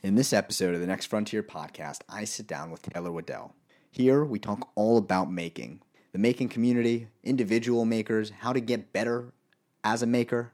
In this episode of the Next Frontier podcast, I sit down with Taylor Waddell. Here, we talk all about making the making community, individual makers, how to get better as a maker,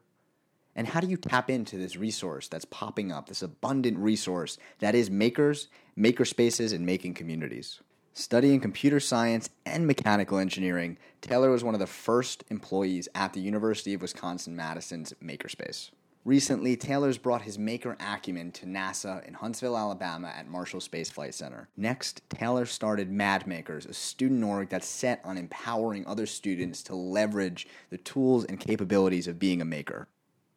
and how do you tap into this resource that's popping up, this abundant resource that is makers, maker spaces, and making communities. Studying computer science and mechanical engineering, Taylor was one of the first employees at the University of Wisconsin Madison's Makerspace. Recently, Taylor's brought his maker acumen to NASA in Huntsville, Alabama at Marshall Space Flight Center. Next, Taylor started Mad Makers, a student org that's set on empowering other students to leverage the tools and capabilities of being a maker.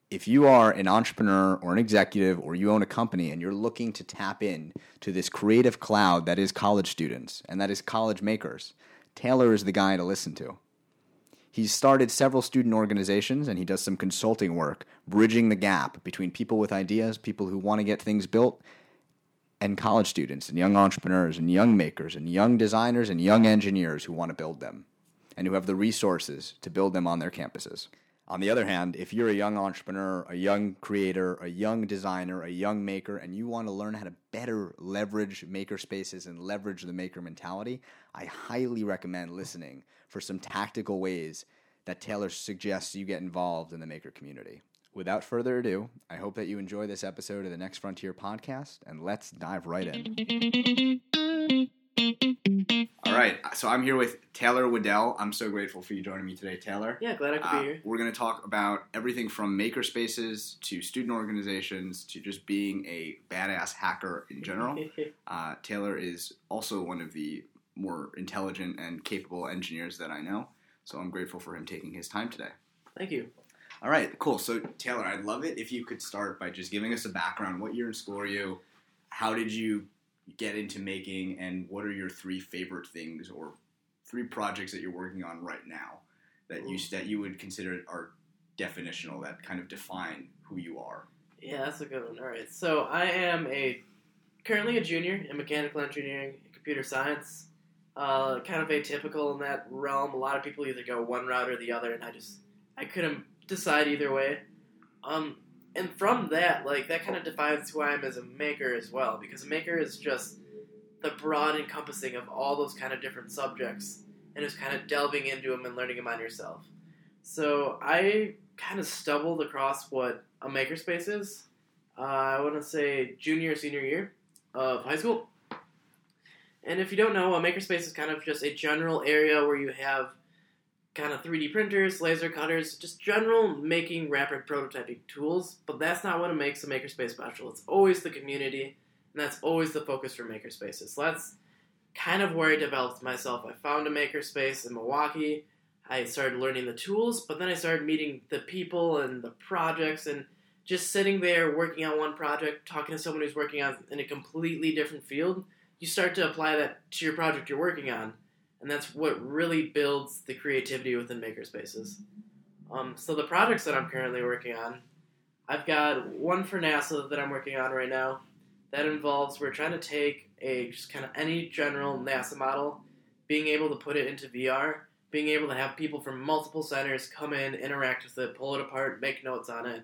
If you are an entrepreneur or an executive or you own a company and you're looking to tap in to this creative cloud that is college students and that is college makers, Taylor is the guy to listen to. He's started several student organizations and he does some consulting work, bridging the gap between people with ideas, people who want to get things built, and college students and young entrepreneurs and young makers and young designers and young engineers who want to build them and who have the resources to build them on their campuses. On the other hand, if you're a young entrepreneur, a young creator, a young designer, a young maker, and you want to learn how to better leverage maker spaces and leverage the maker mentality, I highly recommend listening for some tactical ways that Taylor suggests you get involved in the maker community. Without further ado, I hope that you enjoy this episode of the Next Frontier podcast, and let's dive right in. All right, so I'm here with Taylor Waddell. I'm so grateful for you joining me today, Taylor. Yeah, glad I could Uh, be here. We're going to talk about everything from maker spaces to student organizations to just being a badass hacker in general. Uh, Taylor is also one of the more intelligent and capable engineers that I know, so I'm grateful for him taking his time today. Thank you. All right, cool. So, Taylor, I'd love it if you could start by just giving us a background. What year in school are you? How did you get into making, and what are your three favorite things or three projects that you're working on right now that you that you would consider are definitional that kind of define who you are? Yeah, that's a good one. All right, so I am a currently a junior in mechanical engineering and computer science. Uh, kind of atypical in that realm. A lot of people either go one route or the other, and I just I couldn't decide either way. Um, and from that, like that kind of defines who I am as a maker as well, because a maker is just the broad encompassing of all those kind of different subjects, and just kind of delving into them and learning them on yourself. So I kind of stumbled across what a makerspace is. Uh, I want to say junior or senior year of high school. And if you don't know, a makerspace is kind of just a general area where you have kind of 3D printers, laser cutters, just general making rapid prototyping tools. But that's not what makes a makerspace special. It's always the community, and that's always the focus for makerspaces. So that's kind of where I developed myself. I found a makerspace in Milwaukee. I started learning the tools, but then I started meeting the people and the projects and just sitting there working on one project, talking to someone who's working on in a completely different field, you start to apply that to your project you're working on. And that's what really builds the creativity within makerspaces. Um, so the projects that I'm currently working on, I've got one for NASA that I'm working on right now. That involves we're trying to take a just kind of any general NASA model, being able to put it into VR, being able to have people from multiple centers come in, interact with it, pull it apart, make notes on it,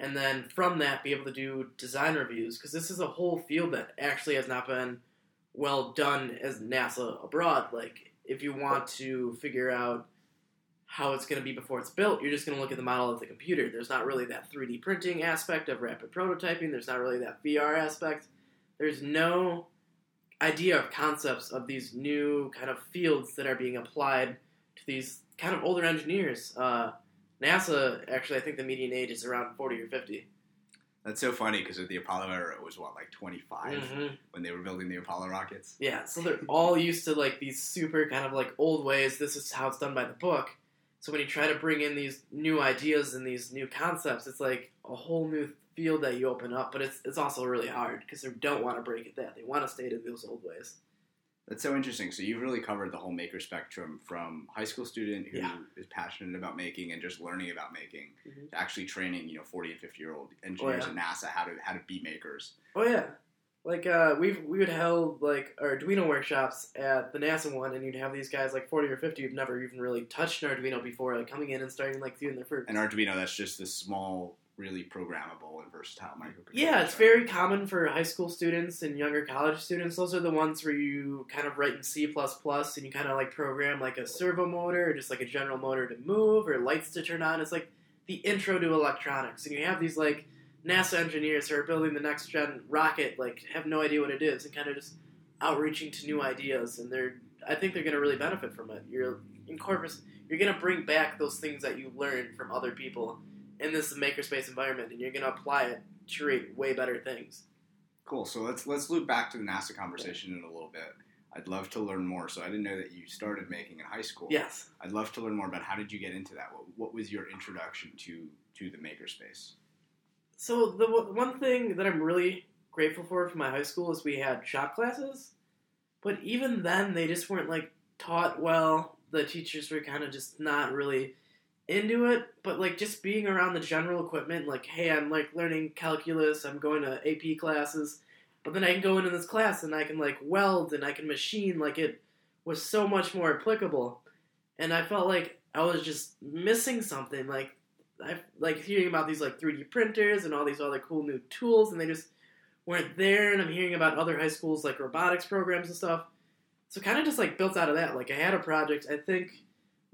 and then from that be able to do design reviews because this is a whole field that actually has not been well done as NASA abroad. Like if you want to figure out how it's going to be before it's built, you're just going to look at the model of the computer. There's not really that 3D printing aspect of rapid prototyping. There's not really that VR aspect. There's no idea of concepts of these new kind of fields that are being applied to these kind of older engineers. Uh, NASA, actually, I think the median age is around 40 or 50. That's so funny because at the Apollo era, it was what like 25 Mhm. when they were building the Apollo rockets. Yeah, so they're all used to like these super kind of like old ways. This is how it's done by the book. So when you try to bring in these new ideas and these new concepts, it's like a whole new field that you open up. But it's it's also really hard because they don't want to break it that. They want to stay to those old ways. That's so interesting. So you've really covered the whole maker spectrum from high school student who is Yeah. passionate about making and just learning about making Mhm. to actually training, you know, 40 and 50 year old engineers yeah. at NASA how to how to be makers. Oh yeah, like uh, we've we would held like Arduino workshops at the NASA one, and you'd have these guys like forty or fifty who've never even really touched an Arduino before, like coming in and starting like doing their first. And Arduino, that's just this small really programmable and versatile microcontrollers. Yeah, it's very common for high school students and younger college students. Those are the ones where you kind of write in C and you kind of like program like a servo motor or just like a general motor to move or lights to turn on. It's like the intro to electronics. And you have these like NASA engineers who are building the next gen rocket, like have no idea what it is and kind of just outreaching to new ideas. And they're, I think they're going to really benefit from it. You're incorporating, you're going to bring back those things that you learned from other people in this makerspace environment, and you're going to apply it to create way better things. Cool. So let's let's loop back to the NASA conversation in a little bit. I'd love to learn more. So I didn't know that you started making in high school. Yes. I'd love to learn more about how did you get into that. What, what was your introduction to to the makerspace? So the w- one thing that I'm really grateful for from my high school is we had shop classes, but even then they just weren't like taught well. The teachers were kind of just not really into it, but like just being around the general equipment, like, hey, I'm like learning calculus, I'm going to AP classes, but then I can go into this class and I can like weld and I can machine, like it was so much more applicable. And I felt like I was just missing something. Like I like hearing about these like 3D printers and all these other cool new tools, and they just weren't there. And I'm hearing about other high schools like robotics programs and stuff. So kind of just like built out of that. Like I had a project. I think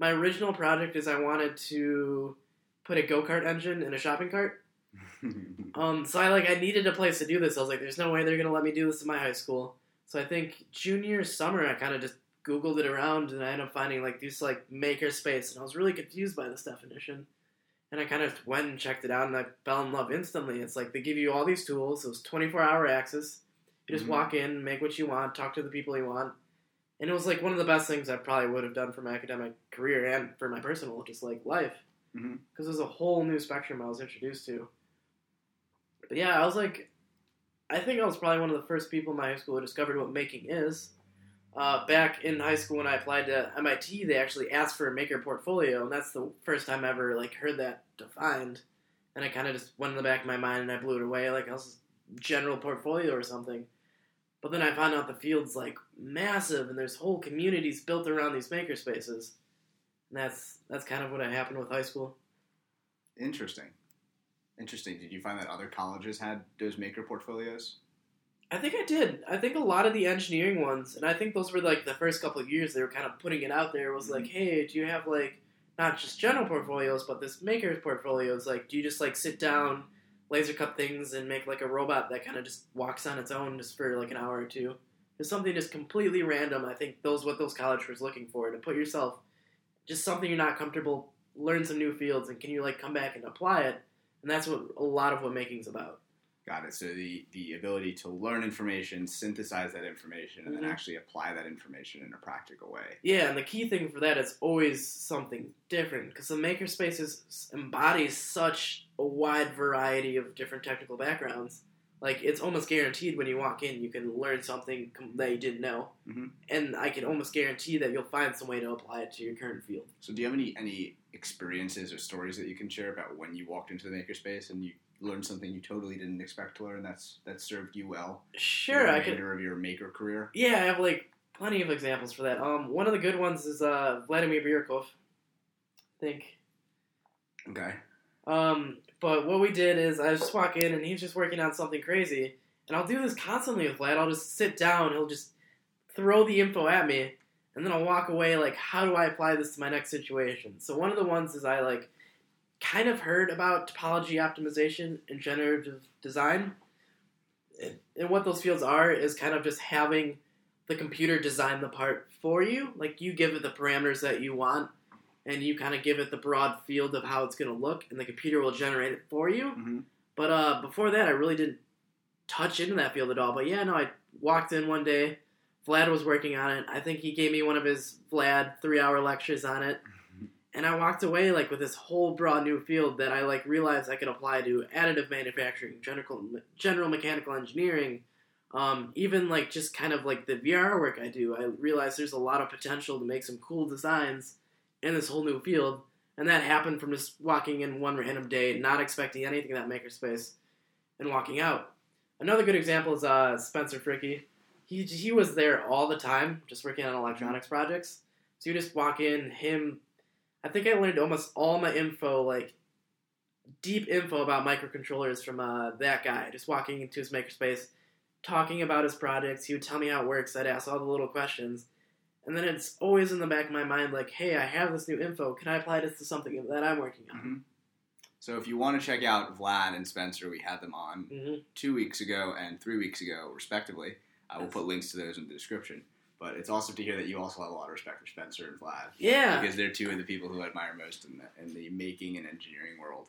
my original project is I wanted to put a go kart engine in a shopping cart. Um, so I like I needed a place to do this. I was like, there's no way they're gonna let me do this in my high school. So I think junior summer I kind of just googled it around and I ended up finding like this like maker space and I was really confused by this definition. And I kind of went and checked it out and I fell in love instantly. It's like they give you all these tools, those 24 hour access. You just Mhm. walk in, make what you want, talk to the people you want. And it was like one of the best things I probably would have done for my academic career and for my personal, just like life. Because Mhm. it was a whole new spectrum I was introduced to. But yeah, I was like, I think I was probably one of the first people in my high school who discovered what making is. Uh, back in high school when I applied to MIT, they actually asked for a maker portfolio, and that's the first time I ever like heard that defined. And I kind of just went in the back of my mind and I blew it away like I was general portfolio or something. But then I found out the field's like massive, and there's whole communities built around these maker spaces. And that's that's kind of what happened with high school. Interesting. Interesting. Did you find that other colleges had those maker portfolios? I think I did. I think a lot of the engineering ones, and I think those were like the first couple of years they were kind of putting it out there. Was mm-hmm. like, hey, do you have like not just general portfolios, but this maker's portfolios? Like, do you just like sit down, laser cut things, and make like a robot that kind of just walks on its own just for like an hour or two? Just something just completely random. I think those what those college was looking for to put yourself just something you're not comfortable, learn some new fields, and can you like come back and apply it? And that's what a lot of what making's about. Got it. So the the ability to learn information, synthesize that information, and Mhm. then actually apply that information in a practical way. Yeah, and the key thing for that is always something different because the makerspace is, embodies such a wide variety of different technical backgrounds. Like it's almost guaranteed when you walk in, you can learn something that you didn't know, Mhm. and I can almost guarantee that you'll find some way to apply it to your current field. So do you have any any experiences or stories that you can share about when you walked into the makerspace and you learned something you totally didn't expect to learn that's that served you well? Sure, the I could. of your maker career. Yeah, I have like plenty of examples for that. Um, one of the good ones is uh, Vladimir Birkov. I think Okay. Um, but what we did is I just walk in and he's just working on something crazy. And I'll do this constantly with Vlad. I'll just sit down, he'll just throw the info at me, and then I'll walk away like, how do I apply this to my next situation? So one of the ones is I like kind of heard about topology optimization and generative design. And- And what those fields are is kind of just having the computer design the part for you. Like you give it the parameters that you want and you kind of give it the broad field of how it's going to look, and the computer will generate it for you. hmm But uh, before that, I really didn't touch into that field at all. But yeah, no, I walked in one day. Vlad was working on it. I think he gave me one of his Vlad three-hour lectures on it, and I walked away like with this whole broad new field that I like realized I could apply to additive manufacturing, general general mechanical engineering, um, even like just kind of like the VR work I do. I realized there's a lot of potential to make some cool designs in this whole new field. And that happened from just walking in one random day, not expecting anything in that makerspace, and walking out. Another good example is uh, Spencer Fricky. He, he was there all the time, just working on electronics projects. So you just walk in, him. I think I learned almost all my info like deep info about microcontrollers from uh, that guy. Just walking into his makerspace, talking about his projects. He would tell me how it works. I'd ask all the little questions, and then it's always in the back of my mind, like, "Hey, I have this new info. Can I apply this to something that I'm working on?" hmm So if you want to check out Vlad and Spencer, we had them on hmm two weeks ago and three weeks ago, respectively. I will Yes. put links to those in the description. But it's awesome to hear that you also have a lot of respect for Spencer and Vlad. Yeah, Because they're two of the people who I admire most in the, in the making and engineering world.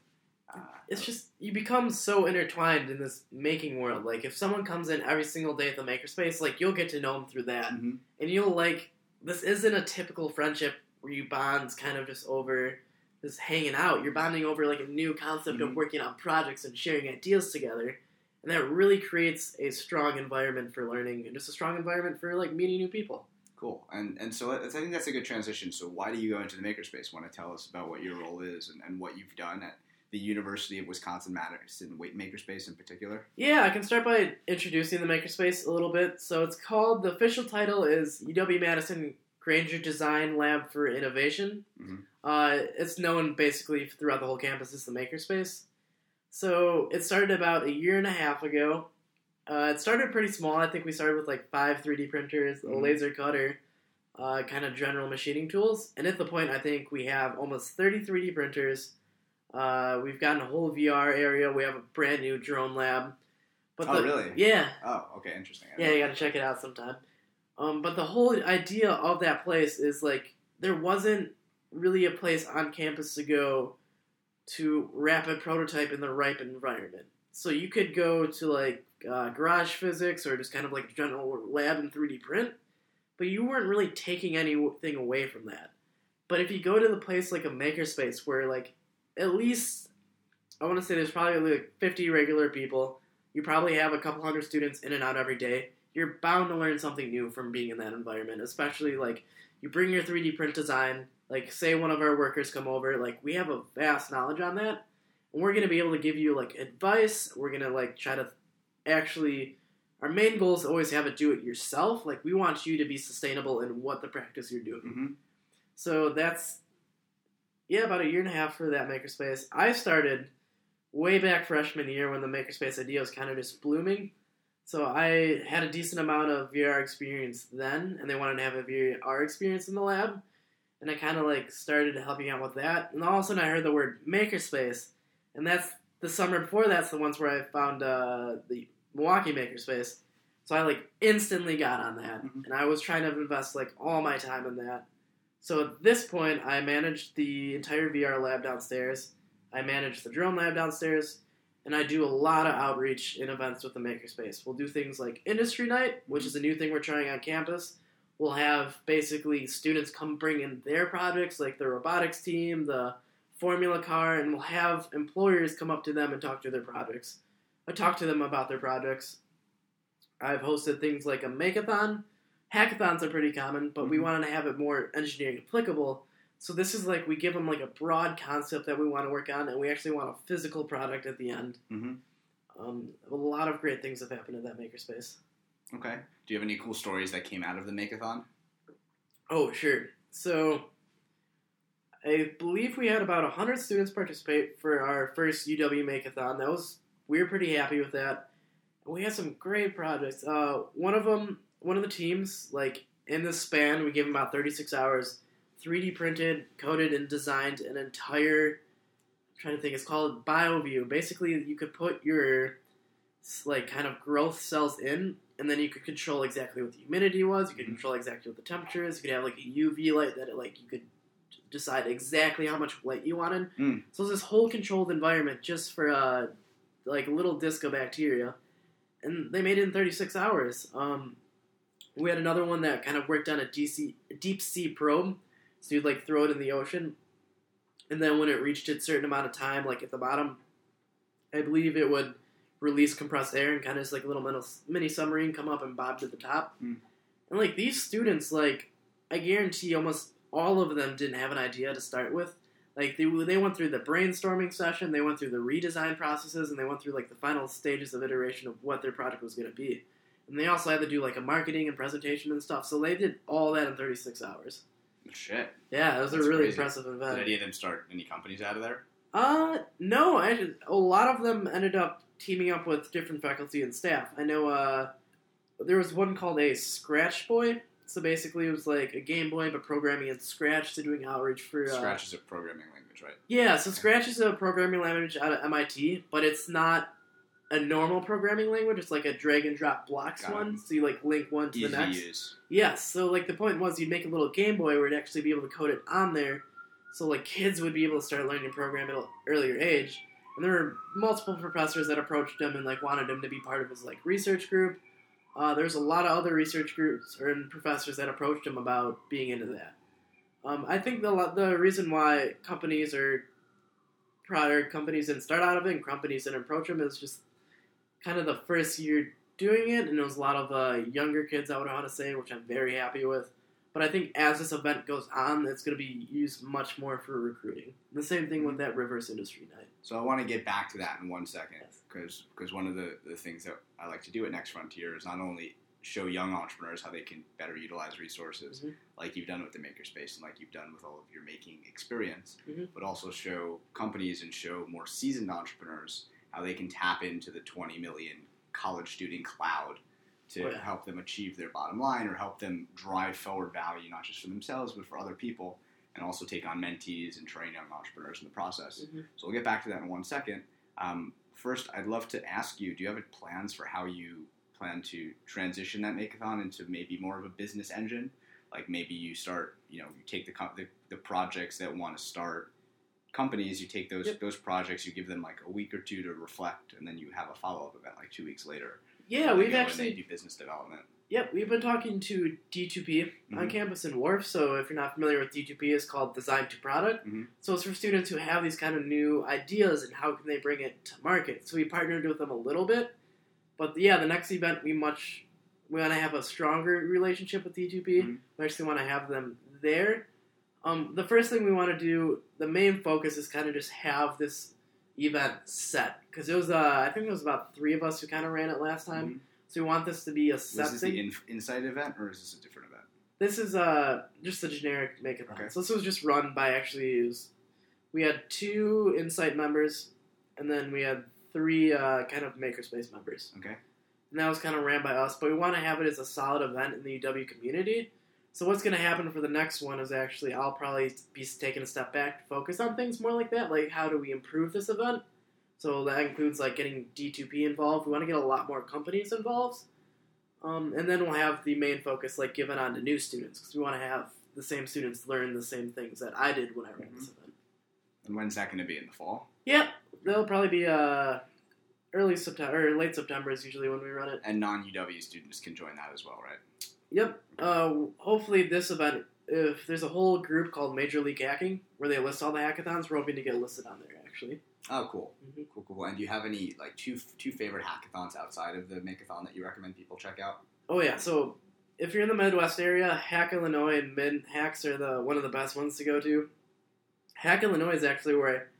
Uh, it's just you become so intertwined in this making world. Like if someone comes in every single day at the makerspace, like you'll get to know them through that. mhm. and you'll like this isn't a typical friendship where you bonds kind of just over just hanging out. You're bonding over like a new concept Mhm. of working on projects and sharing ideas together. And that really creates a strong environment for learning and just a strong environment for like meeting new people. Cool. And and so I think that's a good transition. So why do you go into the makerspace? Want to tell us about what your role is and, and what you've done at the University of Wisconsin Madison Makerspace in particular? Yeah, I can start by introducing the makerspace a little bit. So it's called the official title is UW Madison Grainger Design Lab for Innovation. Mhm. Uh, it's known basically throughout the whole campus as the makerspace. So it started about a year and a half ago. Uh, it started pretty small. I think we started with like five 3D printers, a Mhm. laser cutter, uh, kind of general machining tools. And at the point, I think we have almost 30 3D printers. Uh, we've gotten a whole VR area. We have a brand new drone lab. But Oh, the, really? Yeah, Oh, okay, interesting. I yeah, you gotta check it out sometime. Um, but the whole idea of that place is like there wasn't really a place on campus to go to rapid prototype in the ripe environment. So you could go to like uh, garage physics or just kind of like general lab and 3D print, but you weren't really taking anything away from that. But if you go to the place like a makerspace where like at least I want to say there's probably like 50 regular people, you probably have a couple hundred students in and out every day. You're bound to learn something new from being in that environment, especially like you bring your 3D print design. Like, say one of our workers come over, like we have a vast knowledge on that, and we're gonna be able to give you like advice. We're gonna like try to actually. Our main goal is to always have it do it yourself. Like we want you to be sustainable in what the practice you're doing. hmm So that's yeah, about a year and a half for that makerspace. I started way back freshman year when the makerspace idea was kind of just blooming. So I had a decent amount of VR experience then, and they wanted to have a VR experience in the lab, and I kind of like started helping out with that. And all of a sudden, I heard the word makerspace, and that's the summer before. That's the ones where I found uh, the Milwaukee makerspace. So I like instantly got on that, Mhm. and I was trying to invest like all my time in that. So at this point, I managed the entire VR lab downstairs. I manage the drone lab downstairs, and I do a lot of outreach in events with the Makerspace. We'll do things like Industry Night, which is a new thing we're trying on campus. We'll have basically students come bring in their projects, like the robotics team, the formula car, and we'll have employers come up to them and talk to their projects. I talk to them about their projects. I've hosted things like a makeathon. Hackathons are pretty common, but we Mhm. wanted to have it more engineering applicable. So this is like we give them like a broad concept that we want to work on, and we actually want a physical product at the end. hmm Um, a lot of great things have happened in that makerspace. Okay. Do you have any cool stories that came out of the Makeathon? Oh, sure. So, I believe we had about 100 students participate for our first UW Makeathon. That was, we were pretty happy with that. We had some great projects. Uh, one of them, one of the teams, like, in the span, we gave them about 36 hours, 3D printed, coded, and designed an entire, I'm trying to think, it's called BioView. Basically, you could put your, like, kind of growth cells in, and then you could control exactly what the humidity was. You could Mhm. control exactly what the temperature is. You could have like a UV light that it, like you could decide exactly how much light you wanted. Mm. So it's this whole controlled environment just for uh, like little disco bacteria, and they made it in 36 hours. Um, we had another one that kind of worked on a DC, deep sea probe, so you'd like throw it in the ocean, and then when it reached a certain amount of time, like at the bottom, I believe it would release compressed air and kind of just like a little mini, mini submarine come up and bob to the top. Hmm. And like these students, like I guarantee almost all of them didn't have an idea to start with. Like they they went through the brainstorming session, they went through the redesign processes, and they went through like the final stages of iteration of what their project was going to be. And they also had to do like a marketing and presentation and stuff. So they did all that in 36 hours. Shit. Yeah, it was That's a really crazy. impressive event. Did any of them start any companies out of there? Uh, no. I, a lot of them ended up teaming up with different faculty and staff. I know. Uh, there was one called a Scratch Boy. So basically, it was like a Game Boy, but programming in Scratch to doing outreach for. Uh, Scratch is a programming language, right? Yeah, so Scratch is a programming language out of MIT, but it's not a normal programming language. It's like a drag and drop blocks Got it. one, so you like link one to Easy the next. use. Yes, so like the point was you'd make a little Game Boy where it'd actually be able to code it on there, so like kids would be able to start learning to program at an earlier age. And there were multiple professors that approached him and like wanted him to be part of his like research group. Uh, there's a lot of other research groups or and professors that approached him about being into that. Um, I think the the reason why companies or prior companies didn't start out of it and companies didn't approach him is just kind of the first year doing it, and it was a lot of uh, younger kids. I would how to say, which I'm very happy with. But I think as this event goes on, it's going to be used much more for recruiting. The same thing with that Reverse Industry Night. So I want to get back to that in one second Yes. because one of the, the things that I like to do at Next Frontier is not only show young entrepreneurs how they can better utilize resources, Mhm. like you've done with the Makerspace and like you've done with all of your making experience, Mhm. but also show companies and show more seasoned entrepreneurs how they can tap into the 20 million college student cloud to yeah. help them achieve their bottom line or help them drive forward value not just for themselves but for other people and also take on mentees and train young entrepreneurs in the process. Mhm. So we'll get back to that in one second. Um, first, I'd love to ask you: Do you have plans for how you plan to transition that Makeathon into maybe more of a business engine? Like maybe you start, you know, you take the the, the projects that want to start companies, you take those Yep. those projects, you give them like a week or two to reflect, and then you have a follow up event like two weeks later. Yeah, we've actually do business development. Yep, we've been talking to D2P on Mhm. campus in WARF. So if you're not familiar with D2P, it's called Design to Product. Mhm. So it's for students who have these kind of new ideas and how can they bring it to market. So we partnered with them a little bit, but yeah, the next event we much we want to have a stronger relationship with D2P. Mhm. We actually want to have them there. Um, the first thing we want to do, the main focus is kind of just have this event set because it was uh, I think it was about three of us who kind of ran it last time. So we want this to be a Was set this the in- Insight event or is this a different event? This is uh just a generic makeathon. Okay. So this was just run by actually was, we had two Insight members, and then we had three uh, kind of Makerspace members, Okay. and that was kind of ran by us. But we want to have it as a solid event in the UW community. So what's going to happen for the next one is actually I'll probably be taking a step back to focus on things more like that, like how do we improve this event. So that includes like getting D2P involved. We want to get a lot more companies involved. Um, and then we'll have the main focus like given on to new students because we want to have the same students learn the same things that I did when I ran this event. And when's that going to be in the fall? Yep, that'll probably be uh, early September or late September is usually when we run it. And non UW students can join that as well, right? Yep. Uh, hopefully this event, if there's a whole group called Major League Hacking where they list all the hackathons, we're hoping to get listed on there actually. Oh, cool. Mhm. Cool, cool. And do you have any like two two favorite hackathons outside of the Makeathon that you recommend people check out? Oh yeah, so if you're in the Midwest area, Hack Illinois and MHacks are the one of the best ones to go to. Hack Illinois is actually where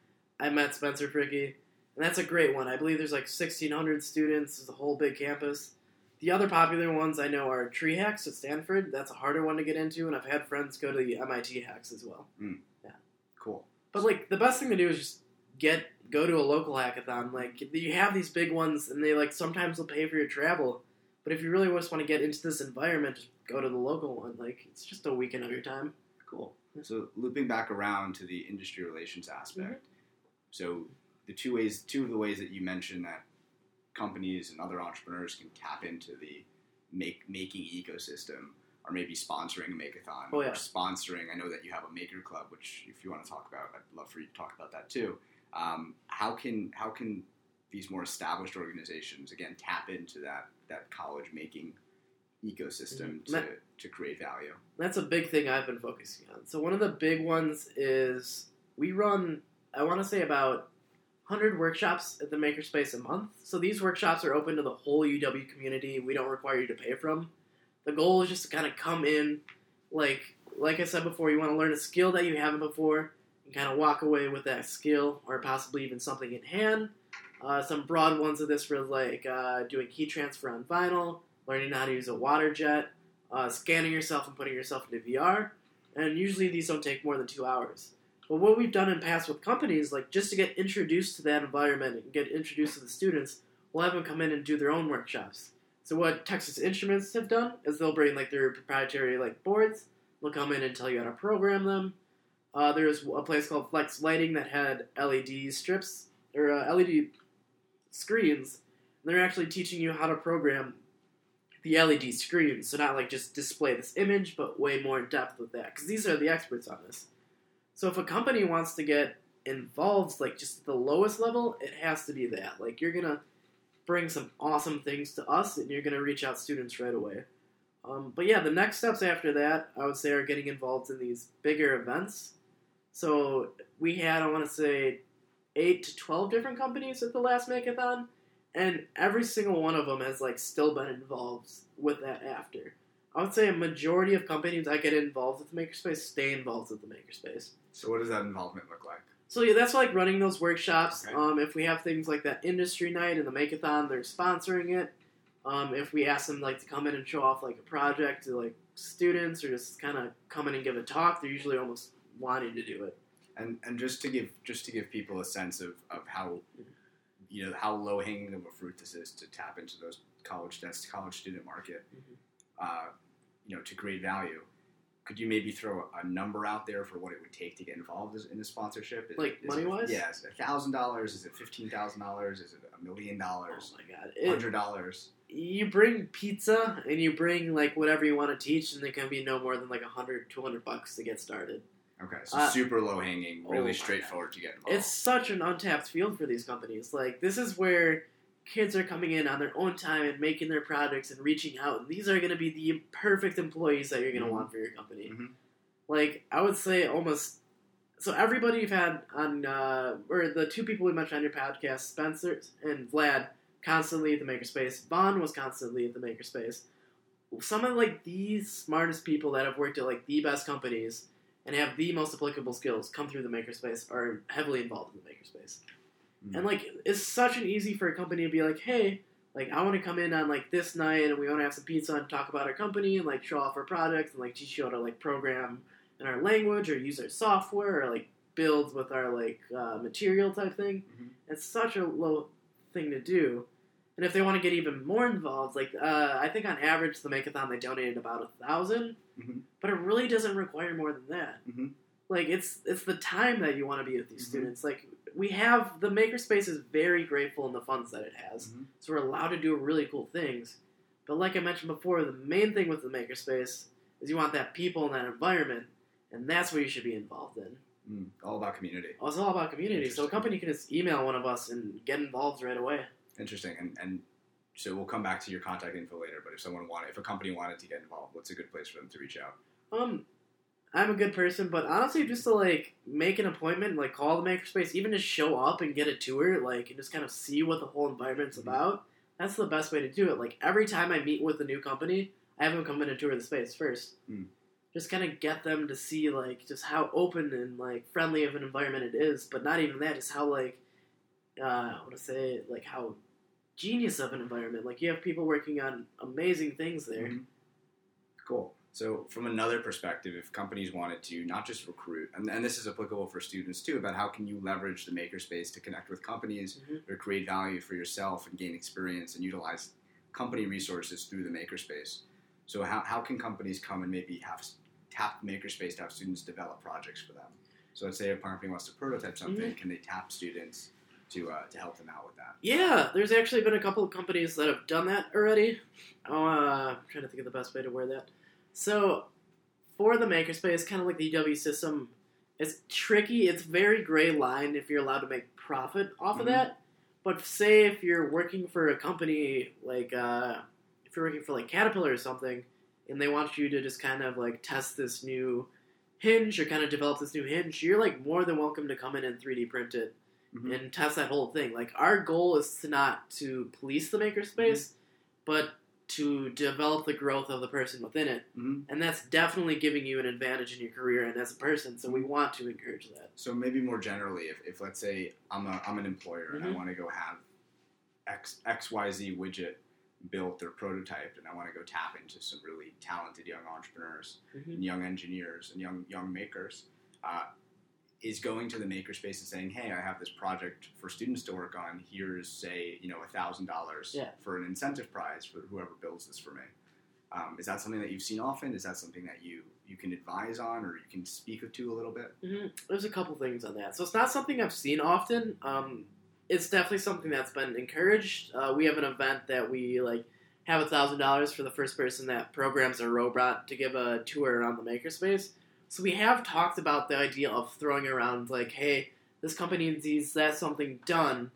I met Spencer Fricky, and that's a great one. I believe there's like 1,600 students. It's a whole big campus. The other popular ones I know are Tree Hacks at Stanford. That's a harder one to get into, and I've had friends go to the MIT Hacks as well. Yeah. Cool. But like the best thing to do is just get go to a local hackathon. Like you have these big ones, and they like sometimes will pay for your travel. But if you really just want to get into this environment, just go to the local one. Like it's just a weekend of your time. Cool. So looping back around to the industry relations aspect. Mm-hmm. So the two ways, two of the ways that you mentioned that companies and other entrepreneurs can tap into the make making ecosystem or maybe sponsoring a makeathon Oh, yeah. or sponsoring. I know that you have a maker club, which if you want to talk about, I'd love for you to talk about that too. Um, how can how can these more established organizations again tap into that that college making ecosystem Mhm. to, Ma- to create value? That's a big thing I've been focusing on. So one of the big ones is we run. I want to say about 100 workshops at the Makerspace a month. So these workshops are open to the whole UW community. We don't require you to pay for them. The goal is just to kind of come in, like like I said before, you want to learn a skill that you haven't before, and kind of walk away with that skill, or possibly even something in hand. Uh, some broad ones of this were like uh, doing key transfer on vinyl, learning how to use a water jet, uh, scanning yourself and putting yourself into VR. And usually these don't take more than two hours. But what we've done in past with companies, like just to get introduced to that environment and get introduced to the students, we'll have them come in and do their own workshops. So what Texas Instruments have done is they'll bring like their proprietary like boards. They'll come in and tell you how to program them. Uh, there's a place called Flex Lighting that had LED strips or uh, LED screens. And they're actually teaching you how to program the LED screens, so not like just display this image, but way more in depth with that. Because these are the experts on this. So if a company wants to get involved, like just at the lowest level, it has to be that. Like you're gonna bring some awesome things to us, and you're gonna reach out students right away. Um, but yeah, the next steps after that, I would say, are getting involved in these bigger events. So we had, I want to say, eight to twelve different companies at the last Makeathon, and every single one of them has like still been involved with that after. I would say a majority of companies that get involved with the makerspace stay involved with the makerspace. So what does that involvement look like? So yeah, that's like running those workshops. Okay. Um, if we have things like that industry night and the Makeathon, they're sponsoring it. Um, if we ask them like to come in and show off like a project to like students or just kind of come in and give a talk, they're usually almost wanting to do it. And and just to give just to give people a sense of, of how you know how low hanging of a fruit this is to tap into those college that's college student market, Mhm. uh, you know, to create value. Could you maybe throw a number out there for what it would take to get involved in a sponsorship? Is Like money-wise? It, yeah, is it thousand dollars? Is it fifteen thousand dollars? Is it a million dollars? Oh my god, hundred dollars. you bring pizza and you bring like whatever you want to teach, and it can be no more than like 100, 200 bucks to get started. Okay, so Uh, super low hanging, oh really God. straightforward to get involved. It's such an untapped field for these companies. Like this is where kids are coming in on their own time and making their products and reaching out. And these are going to be the perfect employees that you're going to Mhm. want for your company. Mhm. Like I would say almost. So everybody you've had on, uh, or the two people we mentioned on your podcast, Spencer and Vlad, constantly at the Makerspace. Vaughn was constantly at the Makerspace. Some of like the smartest people that have worked at like the best companies and have the most applicable skills come through the makerspace are heavily involved in the makerspace. Mm. And like it's such an easy for a company to be like, hey, like I want to come in on like this night and we want to have some pizza and talk about our company and like show off our products and like teach you how to like program in our language or use our software or like build with our like uh, material type thing. Mhm. It's such a low thing to do. And if they want to get even more involved, like uh, I think on average the Makeathon they donated about a 1000 Mhm. but it really doesn't require more than that. Mhm. Like it's it's the time that you want to be with these Mhm. students. Like we have the makerspace is very grateful in the funds that it has, Mhm. so we're allowed to do really cool things. But like I mentioned before, the main thing with the makerspace is you want that people and that environment, and that's what you should be involved in. Mm. All about community. Well, it's all about community. So a company can just email one of us and get involved right away. Interesting. And and so we'll come back to your contact info later. But if someone wanted, if a company wanted to get involved, what's a good place for them to reach out? Um, I'm a good person, but honestly, just to like make an appointment, like call the makerspace, even just show up and get a tour, like and just kind of see what the whole environment's Mhm. about. That's the best way to do it. Like every time I meet with a new company, I have them come in and tour the space first. Mm. Just kind of get them to see like just how open and like friendly of an environment it is, but not even that, just how like uh, I want to say like how genius of an environment. Like you have people working on amazing things there. Mhm. Cool. So, from another perspective, if companies wanted to not just recruit, and, and this is applicable for students too, about how can you leverage the makerspace to connect with companies Mhm. or create value for yourself and gain experience and utilize company resources through the makerspace. So, how, how can companies come and maybe have tap the makerspace to have students develop projects for them? So, let's say a company wants to prototype something, can they tap students to uh, to help them out with that? Yeah, there's actually been a couple of companies that have done that already. Oh, uh, I'm trying to think of the best way to word that. So, for the makerspace, kind of like the UW system, it's tricky. It's very gray line if you're allowed to make profit off of Mhm. that. But say if you're working for a company like, uh, if you're working for like Caterpillar or something, and they want you to just kind of like test this new hinge or kind of develop this new hinge, you're like more than welcome to come in and 3D print it Mhm. and test that whole thing. Like our goal is to not to police the makerspace, but to develop the growth of the person within it, Mhm. and that's definitely giving you an advantage in your career and as a person. So we want to encourage that. So maybe more generally, if, if let's say I'm a I'm an employer and I Mhm. want to go have X XYZ widget built or prototyped, and I want to go tap into some really talented young entrepreneurs Mhm. and young engineers and young young makers. Uh, is going to the makerspace and saying, "Hey, I have this project for students to work on. Here's say you know a thousand dollars for an incentive prize for whoever builds this for me." Um, is that something that you've seen often? Is that something that you you can advise on or you can speak to a little bit? hmm There's a couple things on that. So it's not something I've seen often. Um, it's definitely something that's been encouraged. Uh, we have an event that we like have a thousand dollars for the first person that programs a robot to give a tour around the makerspace. So we have talked about the idea of throwing around like, hey, this company needs that something done.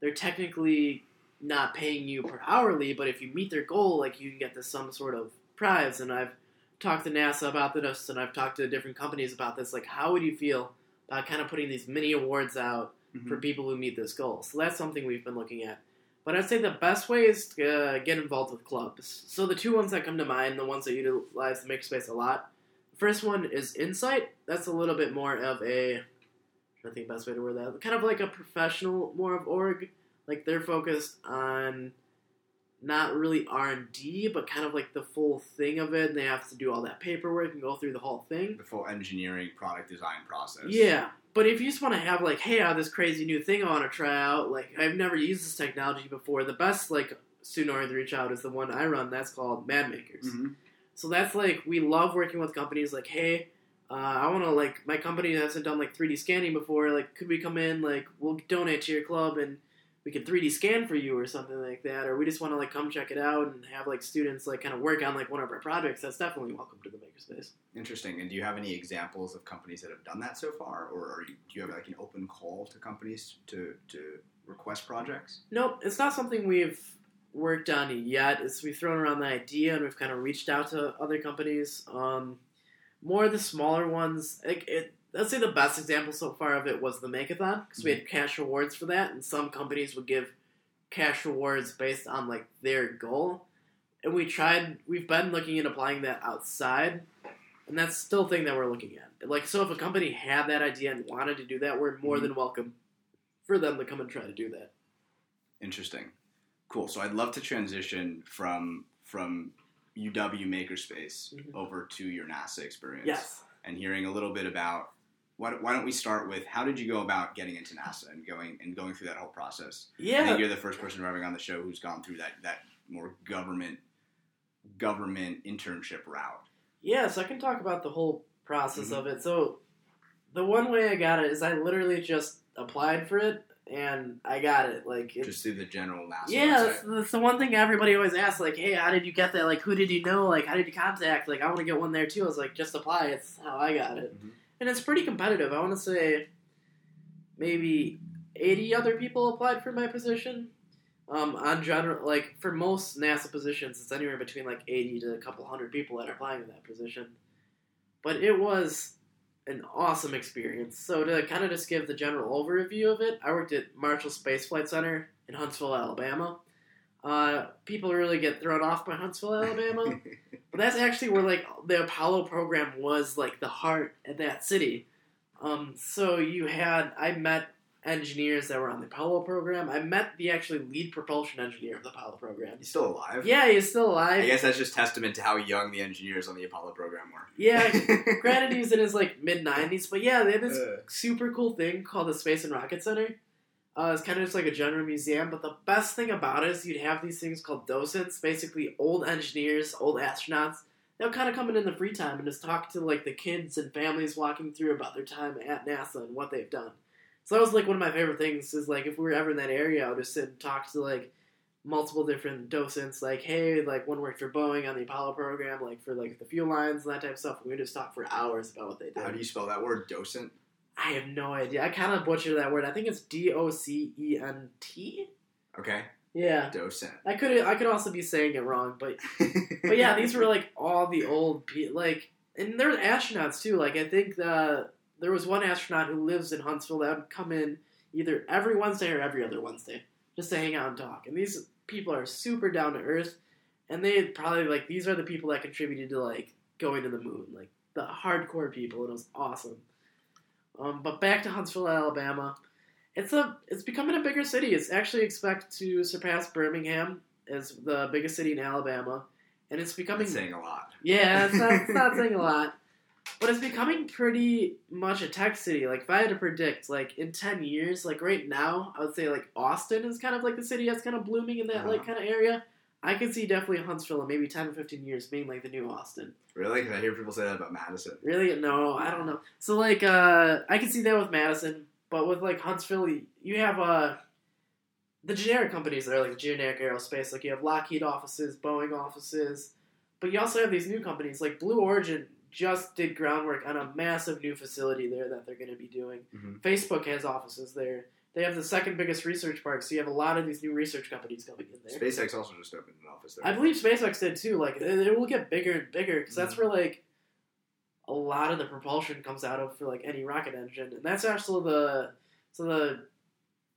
They're technically not paying you per hourly, but if you meet their goal, like you can get this some sort of prize. And I've talked to NASA about this, and I've talked to different companies about this. Like, how would you feel about kind of putting these mini awards out Mm-hmm. for people who meet this goal? So that's something we've been looking at. But I'd say the best way is to uh, get involved with clubs. So the two ones that come to mind, the ones that utilize the makerspace a lot. First one is Insight. That's a little bit more of a, I think best way to word that, kind of like a professional, more of org. Like they're focused on not really R and D, but kind of like the full thing of it. And they have to do all that paperwork and go through the whole thing. The full engineering product design process. Yeah, but if you just want to have like, hey, I have this crazy new thing I want to try out. Like, I've never used this technology before. The best like student oriented reach out is the one I run. That's called Mad Makers. Mhm. So that's like we love working with companies. Like, hey, uh, I want to like my company hasn't done like 3D scanning before. Like, could we come in? Like, we'll donate to your club and we can 3D scan for you or something like that. Or we just want to like come check it out and have like students like kind of work on like one of our projects. That's definitely welcome to the makerspace. Interesting. And do you have any examples of companies that have done that so far, or are you, do you have like an open call to companies to to request projects? Nope, it's not something we've worked on yet. It's we've thrown around the idea and we've kind of reached out to other companies. Um, more of the smaller ones. Like it, let's say the best example so far of it was the Makeathon because we had cash rewards for that, and some companies would give cash rewards based on like their goal. And we tried. We've been looking at applying that outside, and that's still a thing that we're looking at. Like, so if a company had that idea and wanted to do that, we're more Mhm. than welcome for them to come and try to do that. Interesting. Cool. So I'd love to transition from from UW Makerspace Mhm. over to your NASA experience. Yes. And hearing a little bit about why, why don't we start with how did you go about getting into NASA and going and going through that whole process? Yeah. I Yeah. think you're the first person arriving on the show who's gone through that that more government government internship route. Yes, I can talk about the whole process Mhm. of it. So, the one way I got it is I literally just applied for it and I got it. Like, it's, Just through the general NASA yeah, that's, that's the one thing everybody always asks. Like, hey, how did you get that? Like, who did you know? Like, how did you contact? Like, I want to get one there too. I was like, just apply. It's how I got it, Mhm. and it's pretty competitive. I want to say maybe eighty other people applied for my position. Um, on general, like for most NASA positions, it's anywhere between like eighty to a couple hundred people that are applying to that position. But it was an awesome experience. So to kind of just give the general overview of it, I worked at Marshall Space Flight Center in Huntsville, Alabama. Uh, people really get thrown off by Huntsville, Alabama, but that's actually where like the Apollo program was like the heart of that city. Um, so you had I met engineers that were on the Apollo program. I met the actually lead propulsion engineer of the Apollo program. He's still alive. Yeah, he's still alive. I guess that's just testament to how young the engineers on the Apollo program were. Yeah, granted he's in his like mid nineties, but yeah, they had this Uh. super cool thing called the Space and Rocket Center. Uh, it's kind of just like a general museum, but the best thing about it is you'd have these things called docents, basically old engineers, old astronauts. They'll kind of come in in the free time and just talk to like the kids and families walking through about their time at NASA and what they've done. So that was like one of my favorite things. Is like if we were ever in that area, I would just sit and talk to like multiple different docents. Like, hey, like one worked for Boeing on the Apollo program, like for like the fuel lines and that type of stuff. We would just talk for hours about what they did. How do you spell that word? Docent. I have no idea. I kind of butchered that word. I think it's D O C E N T. Okay. Yeah, Docent. I could I could also be saying it wrong, but but yeah, these were like all the old pe- like, and they're astronauts too. Like I think the there was one astronaut who lives in Huntsville that would come in either every Wednesday or every other Wednesday just to hang out and talk. And these people are super down to earth, and they probably like these are the people that contributed to like going to the moon, like the hardcore people. And it was awesome. Um, but back to Huntsville, Alabama. It's a it's becoming a bigger city. It's actually expected to surpass Birmingham as the biggest city in Alabama, and it's becoming That's saying a lot. yeah, it's not, it's not saying a lot. But it's becoming pretty much a tech city. Like if I had to predict, like in ten years, like right now, I would say like Austin is kind of like the city that's kind of blooming in that like Uh-huh. kind of area. I could see definitely Huntsville in maybe ten or fifteen years being like the new Austin. Really? Because I hear people say that about Madison. Really? No, I don't know. So like, uh, I can see that with Madison, but with like Huntsville, you have uh, the generic companies that are like generic aerospace. Like you have Lockheed offices, Boeing offices, but you also have these new companies like Blue Origin. Just did groundwork on a massive new facility there that they're going to be doing. Mhm. Facebook has offices there. They have the second biggest research park, so you have a lot of these new research companies coming in there. SpaceX also just opened an office there. I believe SpaceX did too. Like it, will get bigger and bigger because that's where like a lot of the propulsion comes out of for like any rocket engine, and that's actually the so the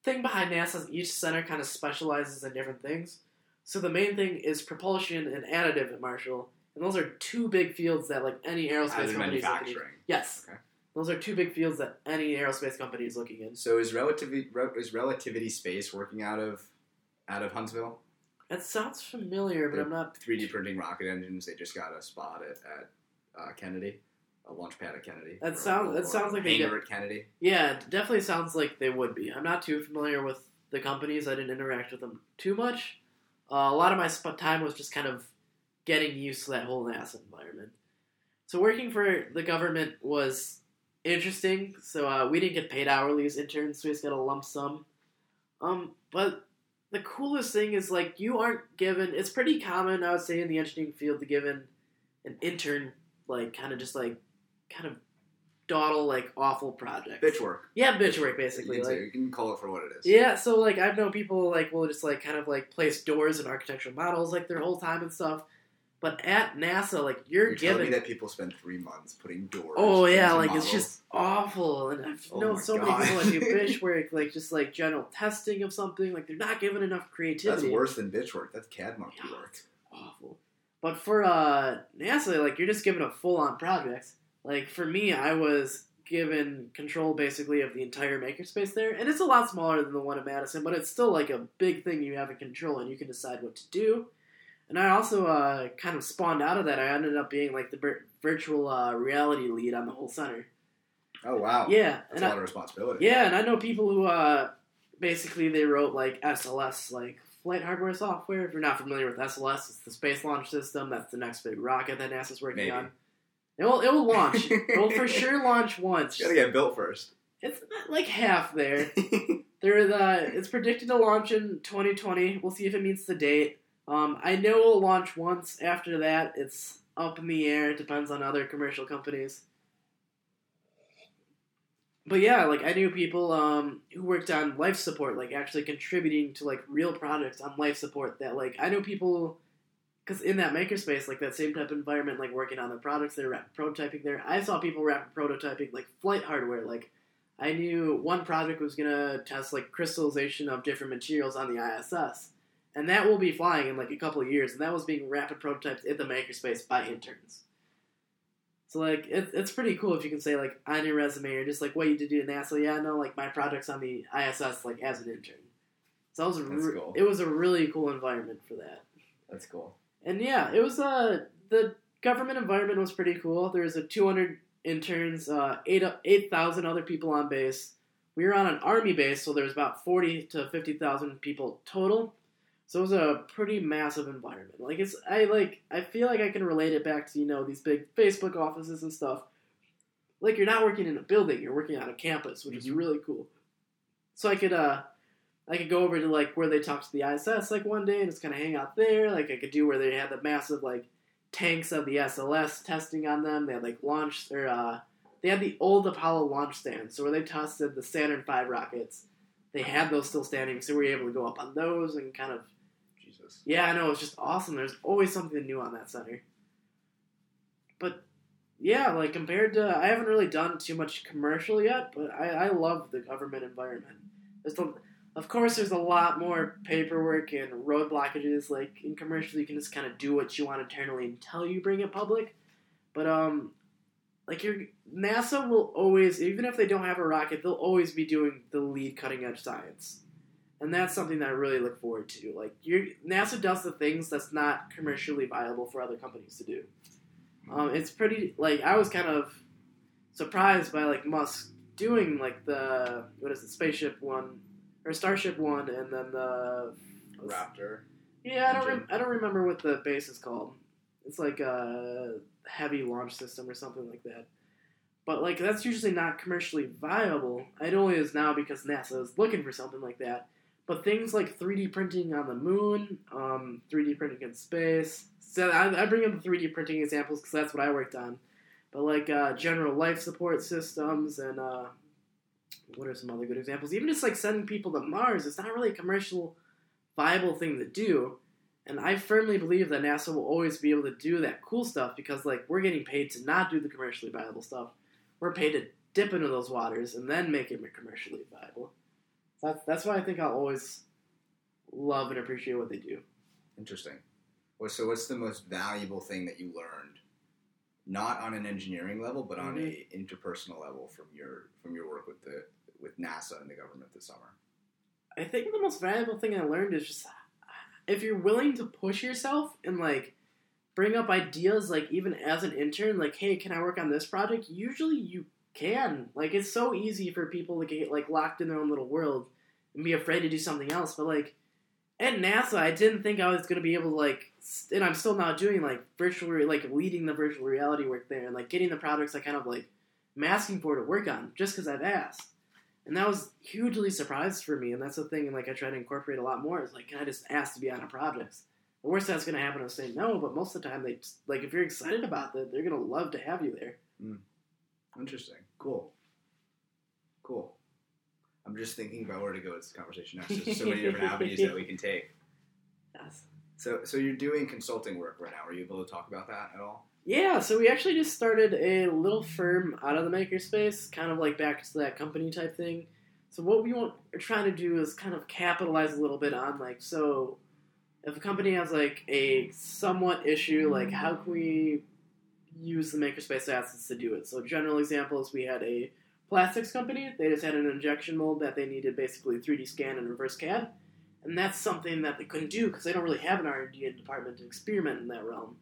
thing behind NASA is each center kind of specializes in different things. So the main thing is propulsion and additive at Marshall, and those are two big fields that like any aerospace As company is looking in. Yes, Okay. those are two big fields that any aerospace company is looking in. So is relativity is relativity space working out of out of Huntsville? That sounds familiar, but I'm not 3D printing rocket engines. They just got a spot at, at uh, Kennedy, a launch pad at Kennedy. That sounds- that sounds like they hangar at Kennedy. Yeah, it definitely sounds like they would be. I'm not too familiar with the companies. I didn't interact with them too much. Uh, a lot of my sp- time was just kind of getting used to that whole NASA environment. So working for the government was interesting. So uh, we didn't get paid hourly as interns, so we just got a lump sum. Um, but the coolest thing is like you aren't given. It's pretty common, I would say, in the engineering field to give an intern like kind of just like kind of dawdle like awful projects. Bitch work. Yeah, bitch work You basically. can, Like, you can call it for what it is. yeah, so like I've known people like will just like kind of like place doors and architectural models like their whole time and stuff. But at NASA, like you're, You're given. me that people spend three months putting doors. oh yeah, like models? it's just awful, and I've Oh known so God. many people that do bitch work, like just like general testing of something. Like they're not given enough creativity. that's worse than bitch work. That's CAD monkey Yeah. work. awful. But for uh, NASA, like you're just given a full on project. Like for me, I was given control basically of the entire makerspace there, and it's a lot smaller than the one at Madison, but it's still like a big thing you have in control, and you can decide what to do. And I also uh, kind of spawned out of that. I ended up being like the vir- virtual uh, reality lead on the whole center. Oh wow. Yeah, That's and a I, lot of responsibility. yeah, and I know people who uh, basically they wrote like SLS, like flight hardware software. If you're not familiar with SLS, it's the Space Launch System. That's the next big rocket that NASA's working Maybe. on. It will it will launch. it will for sure launch once. You gotta get built first. It's like half there. There, the it's predicted to launch in 2020. We'll see if it meets the date. Um, I know it'll launch once. After that, it's up in the air. It depends on other commercial companies. But yeah, like I knew people um, who worked on life support, like actually contributing to like real projects on life support. That like I know people because in that makerspace, like that same type of environment, like working on the products, they're prototyping there. I saw people rapid prototyping like flight hardware, like I knew one project was gonna test like crystallization of different materials on the ISS, and that will be flying in like a couple of years, and that was being rapid prototyped in the makerspace by interns. So like it, it's pretty cool if you can say like on your resume or just like what you did at NASA. Yeah, no, like my project's on the ISS like as an intern. So that was re- cool. it was a really cool environment for that. That's cool. And yeah, it was uh the government environment was pretty cool. There was a 200 interns, uh, eight eight thousand other people on base. We were on an army base, so there was about 40 to 50 thousand people total. So it was a pretty massive environment. Like it's I like I feel like I can relate it back to you know these big Facebook offices and stuff. Like you're not working in a building, you're working on a campus, which is Mhm. really cool. So I could uh I could go over to like where they talk to the ISS like one day and just kind of hang out there. Like I could do where they had the massive like tanks of the SLS testing on them. They had like launch or uh, they had the old Apollo launch stand, so where they tested the Saturn V rockets. They had those still standing, so we were able to go up on those and kind of Jesus. yeah, I know it's just awesome. There's always something new on that center. But yeah, like compared to, I haven't really done too much commercial yet, but I, I love the government environment. There's the, of course, there's a lot more paperwork and road blockages. Like in commercial, you can just kind of do what you want internally until you bring it public. But um, like your NASA will always, even if they don't have a rocket, they'll always be doing the lead cutting edge science and that's something that I really look forward to. Like NASA does the things that's not commercially viable for other companies to do. Um, it's pretty like I was kind of surprised by like Musk doing like the what is it, spaceship one or Starship one, and then the Raptor. yeah I don't rem- I don't remember what the base is called. It's like a heavy launch system or something like that. But like that's usually not commercially viable. It only is now because NASA is looking for something like that. But things like 3D printing on the moon, um, 3D printing in space. So I, I bring up the 3D printing examples because that's what I worked on. But like uh, general life support systems and uh, what are some other good examples? Even just like sending people to Mars, it's not really a commercial viable thing to do. And I firmly believe that NASA will always be able to do that cool stuff because like we're getting paid to not do the commercially viable stuff. We're paid to dip into those waters and then make it commercially viable. That's that's why I think I'll always love and appreciate what they do. Interesting. Well, so what's the most valuable thing that you learned, not on an engineering level, but on mm-hmm. a interpersonal level from your from your work with the with NASA and the government this summer? I think the most valuable thing I learned is just if you're willing to push yourself and like bring up ideas, like even as an intern, like, hey, can I work on this project? Usually you can. Like, it's so easy for people to get like locked in their own little world and be afraid to do something else. But like at NASA, I didn't think I was gonna be able to like, and I'm still not doing like virtual, re- like leading the virtual reality work there and like getting the projects I kind of like am asking for to work on just because I've asked. And that was hugely surprised for me, and that's the thing. And like I try to incorporate a lot more. Is like, can I just ask to be on a project? The worst that's going to happen is say no, but most of the time they like if you're excited about that, they're going to love to have you there. Mm. Interesting. Cool. Cool. I'm just thinking about where to go with this conversation next. There's so many different avenues that we can take. Yes. So, so you're doing consulting work right now. Are you able to talk about that at all? Yeah, so we actually just started a little firm out of the makerspace, kind of like back to that company type thing. So what we want are trying to do is kind of capitalize a little bit on like so if a company has like a somewhat issue, like how can we use the makerspace assets to do it? So general examples, we had a plastics company. They just had an injection mold that they needed basically 3D scan and reverse CAD, and that's something that they couldn't do because they don't really have an R&D department to experiment in that realm.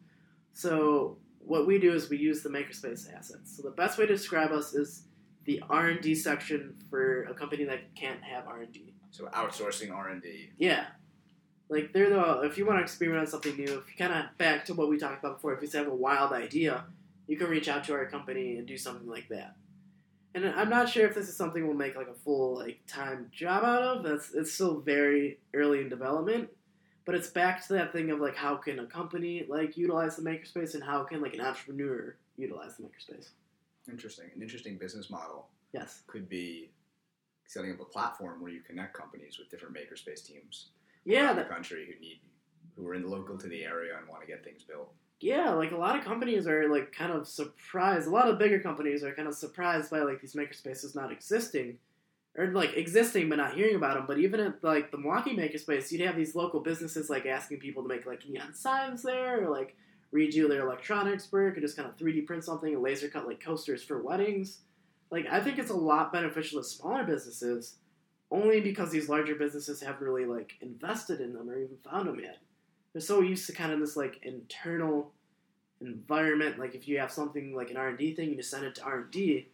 So what we do is we use the makerspace assets. So the best way to describe us is the R&D section for a company that can't have R&D. So outsourcing R and D. Yeah. Like they're the if you want to experiment on something new, if you kind of back to what we talked about before, if you have a wild idea, you can reach out to our company and do something like that. And I'm not sure if this is something we'll make like a full like time job out of. That's it's still very early in development, but it's back to that thing of like how can a company like utilize the makerspace and how can like an entrepreneur utilize the makerspace. Interesting. An interesting business model Yes. could be setting up a platform where you connect companies with different makerspace teams Yeah, the country who need who are in the local to the area and want to get things built. yeah, like a lot of companies are like kind of surprised. A lot of bigger companies are kind of surprised by like these makerspaces not existing, or like existing but not hearing about them. But even at like the Milwaukee makerspace, you'd have these local businesses like asking people to make like neon signs there, or like redo their electronics work, or just kind of 3D print something and laser cut like coasters for weddings. Like I think it's a lot beneficial to smaller businesses, only because these larger businesses haven't really like invested in them or even found them yet. They're so used to kind of this like internal environment. Like if you have something like an R and D thing, you just send it to R and D.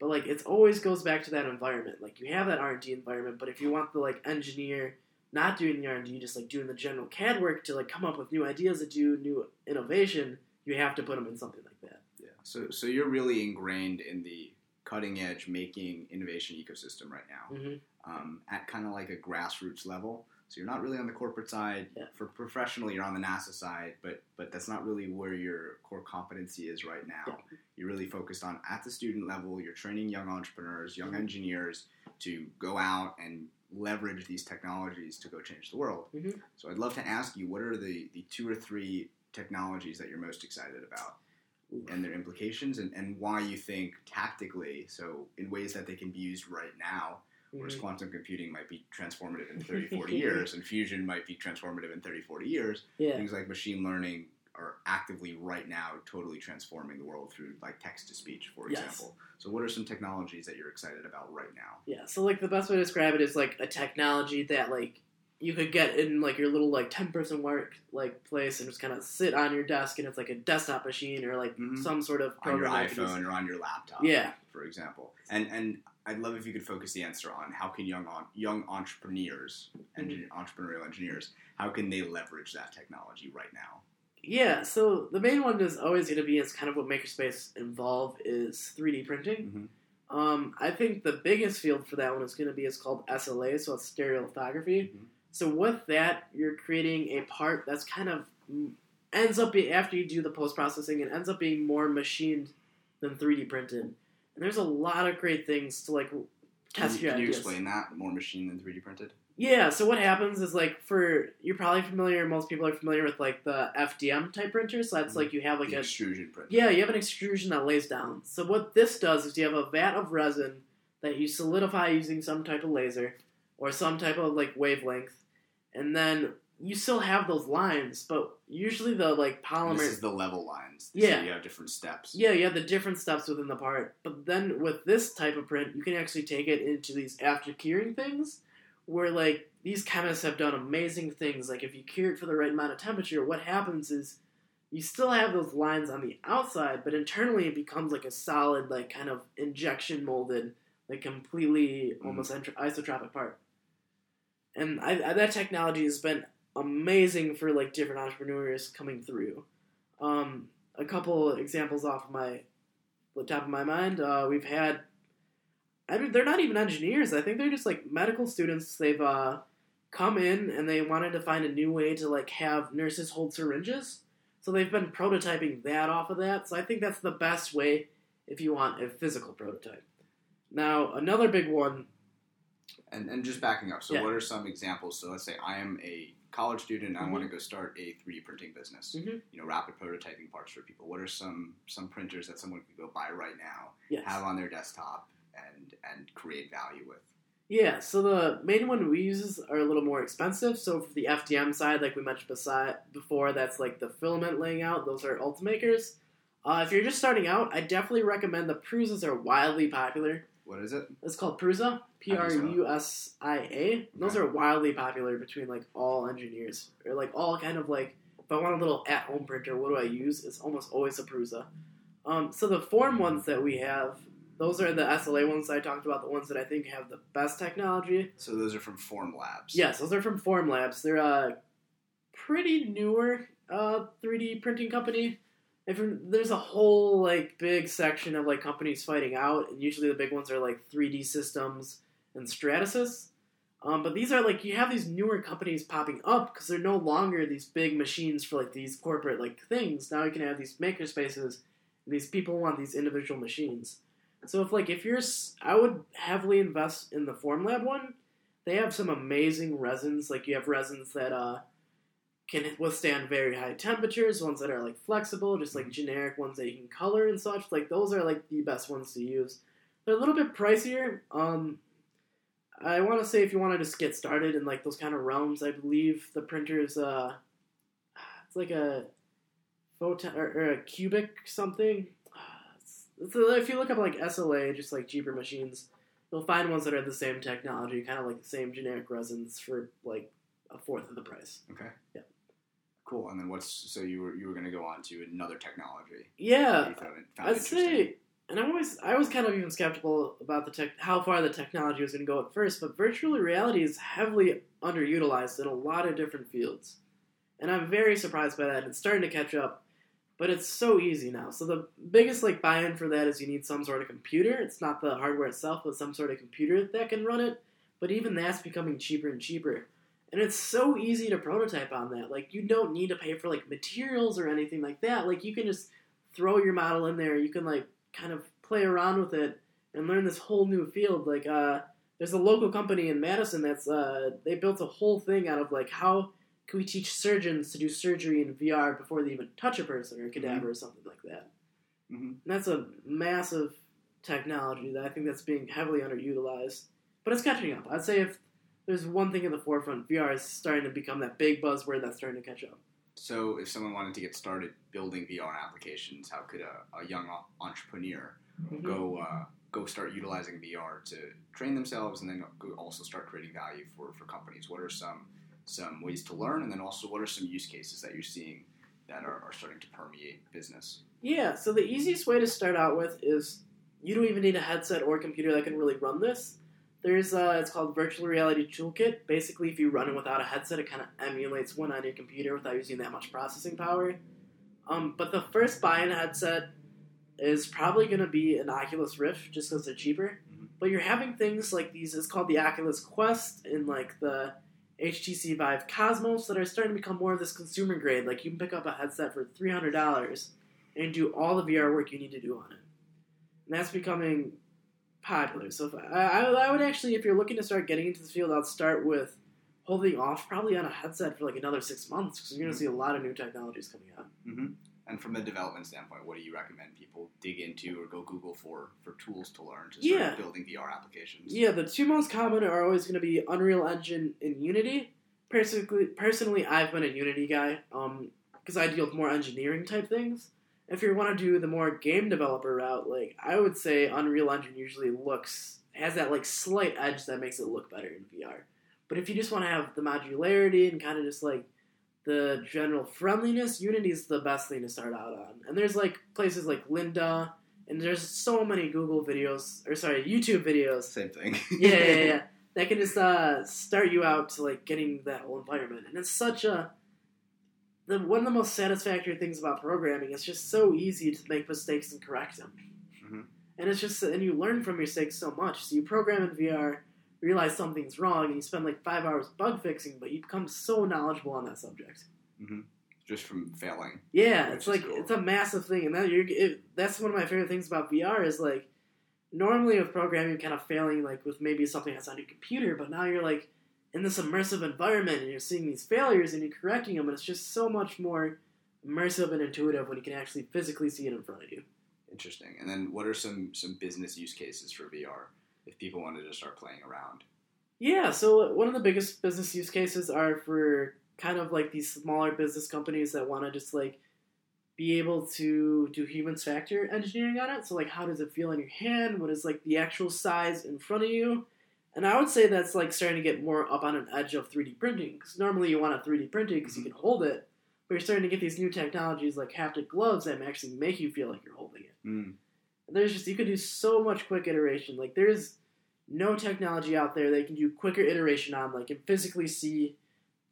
But like it always goes back to that environment. Like you have that R and D environment, but if you want the like engineer not doing the R and D, just like doing the general CAD work to like come up with new ideas to do new innovation, you have to put them in something like that. Yeah. So so you're really ingrained in the cutting edge making innovation ecosystem right now. Mm-hmm. um, at kind of like a grassroots level. So you're not really on the corporate side. Yeah. For professional, you're on the NASA side, but but that's not really where your core competency is right now. Yeah. You're really focused on at the student level. You're training young entrepreneurs, young Mhm. engineers to go out and leverage these technologies to go change the world. Mhm. So I'd love to ask you, what are the the two or three technologies that you're most excited about? And their implications and, and why you think tactically, so in ways that they can be used right now, whereas Mhm. quantum computing might be transformative in 30, 40 years, and fusion might be transformative in 30, 40 years, Yeah. things like machine learning are actively right now totally transforming the world through like text to speech, for Yes. example. So what are some technologies that you're excited about right now? Yeah, so like the best way to describe it is like a technology that like you could get in like your little like ten person work like place and just kind of sit on your desk and it's like a desktop machine or like Mhm. some sort of on your program that you can use. iPhone or on your laptop. Yeah. for example. And and I'd love if you could focus the answer on how can young on, young entrepreneurs, Mm-hmm. entrepreneurial engineers, how can they leverage that technology right now? Yeah, so the main one is always going to be is kind of what Makerspace involve is 3D printing. Mhm. Um, I think the biggest field for that one is going to be is called SLA, so it's stereolithography. Mhm. So with that, you're creating a part that's kind of ends up being after you do the post processing, it ends up being more machined than 3D printed. And there's a lot of great things to like Can test you, your can you ideas. explain that more machine than 3D printed? Yeah, so what happens is like for you're probably familiar, most people are familiar with like the FDM type printers. So that's mm-hmm. like you have like the a extrusion printer. yeah, you have an extrusion that lays down. So what this does is you have a vat of resin that you solidify using some type of laser or some type of like wavelength, and then you still have those lines, but usually the like polymer. This is the level lines. Yeah. So you have different steps. yeah, you have the different steps within the part, but then with this type of print, you can actually take it into these after curing things, where like these chemists have done amazing things. Like if you cure it for the right amount of temperature, what happens is you still have those lines on the outside, but internally it becomes like a solid, like kind of injection molded, like completely mm-hmm. almost entro- isotropic part. And I, I, that technology has been amazing for like different entrepreneurs coming through. Um, a couple examples off of my the top of my mind. Uh, we've had. I mean, they're not even engineers. I think they're just like medical students. They've uh, come in and they wanted to find a new way to like have nurses hold syringes. So they've been prototyping that off of that. So I think that's the best way if you want a physical prototype. Now another big one. And, and just backing up, so Yeah. what are some examples? So let's say I am a college student and I want to go start a 3D printing business. Mhm. You know, rapid prototyping parts for people. What are some some printers that someone could go buy right now, Yes. have on their desktop, and and create value with? Yeah, so the main one we use are a little more expensive. So for the FDM side, like we mentioned beside before, that's like the filament laying out. Those are Ultimakers. Uh, if you're just starting out, I definitely recommend the Prusas are wildly popular. What is it? It's called Prusa, P R U S I A. Those are wildly popular between like all engineers, or like all kind of like. If I want a little at-home printer, what do I use? It's almost always a Prusa. Um, so the form ones that we have, those are the SLA ones I talked about. The ones that I think have the best technology. So those are from Form Labs. Yes, those are from Form Labs. They're a pretty newer uh, 3D printing company. There's a whole like big section of like companies fighting out, and usually the big ones are like 3D Systems and Stratasys. Um, but these are like you have these newer companies popping up because they're no longer these big machines for like these corporate like things. Now you can have these maker spaces, and these people want these individual machines. So if like if you're, I would heavily invest in the Formlab one. They have some amazing resins. Like you have resins that uh, can withstand very high temperatures. Ones that are like flexible, just like generic ones that you can color and such. Like those are like the best ones to use. They're a little bit pricier. Um, I want to say if you want to just get started in like those kind of realms, I believe the printer's uh, it's like a photon or, or a cubic something. It's if you look up like SLA, just like cheaper machines, you'll find ones that are the same technology, kind of like the same generic resins for like a fourth of the price. Okay. Yeah. Cool. And then what's so you were you were going to go on to another technology? Yeah, found, found I'd say, and I'm always I was kind of even skeptical about the tech, how far the technology was going to go at first, but virtual reality is heavily underutilized in a lot of different fields, and I'm very surprised by that. It's starting to catch up, but it's so easy now. So the biggest like buy-in for that is you need some sort of computer. It's not the hardware itself, but some sort of computer that can run it. But even that's becoming cheaper and cheaper. And it's so easy to prototype on that. Like you don't need to pay for like materials or anything like that. Like you can just throw your model in there. You can like kind of play around with it and learn this whole new field. Like uh, there's a local company in Madison that's uh, they built a whole thing out of like how can we teach surgeons to do surgery in VR before they even touch a person or a cadaver or something like that. Mhm. And that's a massive technology that I think that's being heavily underutilized, but it's catching up. I'd say if there's one thing in the forefront, VR is starting to become that big buzzword that's starting to catch up. So, if someone wanted to get started building VR applications, how could a, a young entrepreneur Mhm. go uh, go start utilizing VR to train themselves, and then also start creating value for, for companies? What are some some ways to learn, and then also what are some use cases that you're seeing that are, are starting to permeate business? Yeah, so the easiest way to start out with is you don't even need a headset or a computer that can really run this. There's uh, it's called Virtual Reality Toolkit. Basically, if you run it without a headset, it kind of emulates one on your computer without using that much processing power. Um, but the first buy-in headset is probably going to be an Oculus Rift, just because they're cheaper. Mhm. But you're having things like these. It's called the Oculus Quest and like the HTC Vive Cosmos that are starting to become more of this consumer grade. Like you can pick up a headset for three hundred dollars and do all the VR work you need to do on it. And that's becoming popular. So if I, I, would actually, if you're looking to start getting into this field, I'd start with holding off probably on a headset for like another six months because you're going to see a lot of new technologies coming out. hmm And from a development standpoint, what do you recommend people dig into or go Google for for tools to learn to start Yeah. building VR applications? Yeah, the two most common are always going to be Unreal Engine and Unity. Personally, personally, I've been a Unity guy because I deal with more engineering type things. If you want to do the more game developer route, like I would say, Unreal Engine usually looks has that like slight edge that makes it look better in VR. But if you just want to have the modularity and kind of just like the general friendliness, Unity is the best thing to start out on. And there's like places like Lynda, and there's so many Google videos or sorry YouTube videos Same thing. yeah, yeah, yeah. That can just uh, start you out to like getting that whole environment, and it's such a the one of the most satisfactory things about programming. is just so easy to make mistakes and correct them, Mhm. and it's just and you learn from your mistakes so much. So you program in VR, realize something's wrong, and you spend like five hours bug fixing, but you become so knowledgeable on that subject. Just from failing. Yeah, it's like cool. it's a massive thing, and that you're it, that's one of my favorite things about VR is like normally with programming you're kind of failing like with maybe something that's on your computer, but now you're like in this immersive environment and you're seeing these failures and you're correcting them, and it's just so much more immersive and intuitive when you can actually physically see it in front of you. Interesting. And then what are some some business use cases for VR if people wanted to start playing around? Yeah, so one of the biggest business use cases are for kind of like these smaller business companies that want to just like be able to do human factor engineering on it. So like how does it feel in your hand? What is like the actual size in front of you? And I would say that's like starting to get more up on an edge of 3D printing because normally you want a 3D printing because you can hold it, but you're starting to get these new technologies like haptic gloves that actually make you feel like you're holding it Mm. there's just you can do so much quick iteration. Like there's no technology out there that you can do quicker iteration on, like and physically see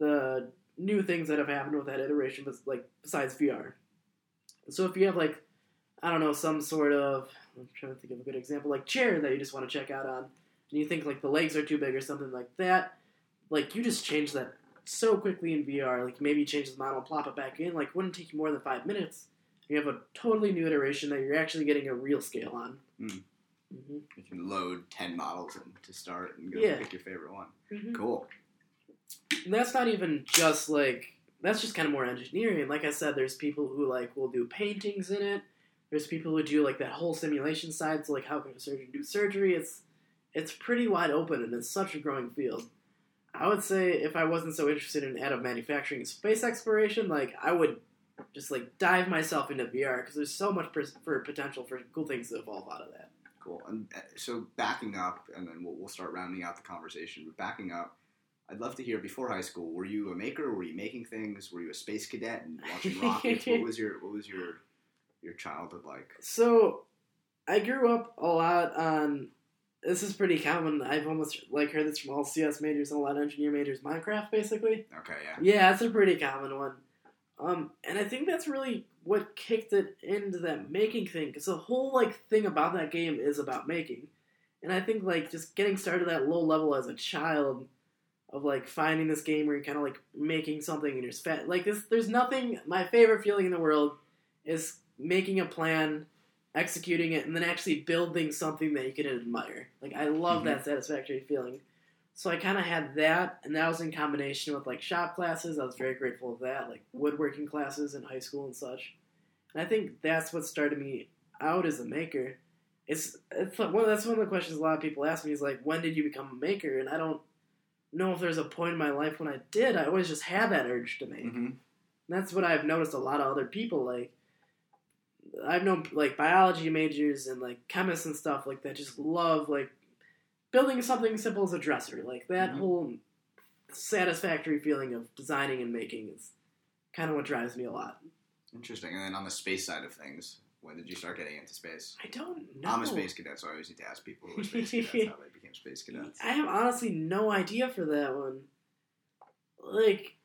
the new things that have happened with that iteration, but like besides VR. So if you have like I don't know some sort of I'm trying to think of a good example, like chair that you just want to check out on, and you think like the legs are too big or something like that, like you just change that so quickly in VR. Like maybe you change the model plop it back in. Like wouldn't take you more than five minutes. You have a totally new iteration that you're actually getting a real scale on. Mm. hmm You can load ten models in to start and go Yeah. pick your favorite one. hmm Cool. And that's not even just like that's just kind of more engineering. Like I said, there's people who like will do paintings in it. There's people who do like that whole simulation side. So like, how can a surgeon do surgery? It's it's pretty wide open, and it's such a growing field. I would say if I wasn't so interested in additive manufacturing and space exploration, like I would just like dive myself into VR because there's so much for potential for cool things to evolve out of that. Cool. And uh, so backing up, and then we'll, we'll start rounding out the conversation. But backing up, I'd love to hear. Before high school, were you a maker? Were you making things? Were you a space cadet and watching rockets? what was your What was your your childhood like? So, I grew up a lot on. This is pretty common. I've almost like heard this from all CS majors and a lot of engineer majors. Minecraft, basically. Okay, yeah. Yeah, that's a pretty common one. Um, and I think that's really what kicked it into that making thing. Because the whole like thing about that game is about making. And I think like just getting started at that low level as a child, of like finding this game where you're kind of like making something and you're spat like this. There's nothing. My favorite feeling in the world is making a plan, executing it, and then actually building something that you can admire. Like I love that satisfactory feeling. So I kind of had that, and that was in combination with like shop classes. I was very grateful of that, like woodworking classes in high school and such. And I think that's what started me out as a maker. It's, it's like, well, that's one of the questions a lot of people ask me is like, when did you become a maker? And I don't know if there's a point in my life when I did. I always just had that urge to make. hmm And that's what I've noticed a lot of other people like. I've known like biology majors and like chemists and stuff like that just love like building something simple as a dresser. Like that Mhm. whole satisfactory feeling of designing and making is kind of what drives me a lot. Interesting. And then on the space side of things, when did you start getting into space? I don't know. I'm a space cadet, so I always need to ask people who space cadets how they became space cadets. I have honestly no idea for that one. Like,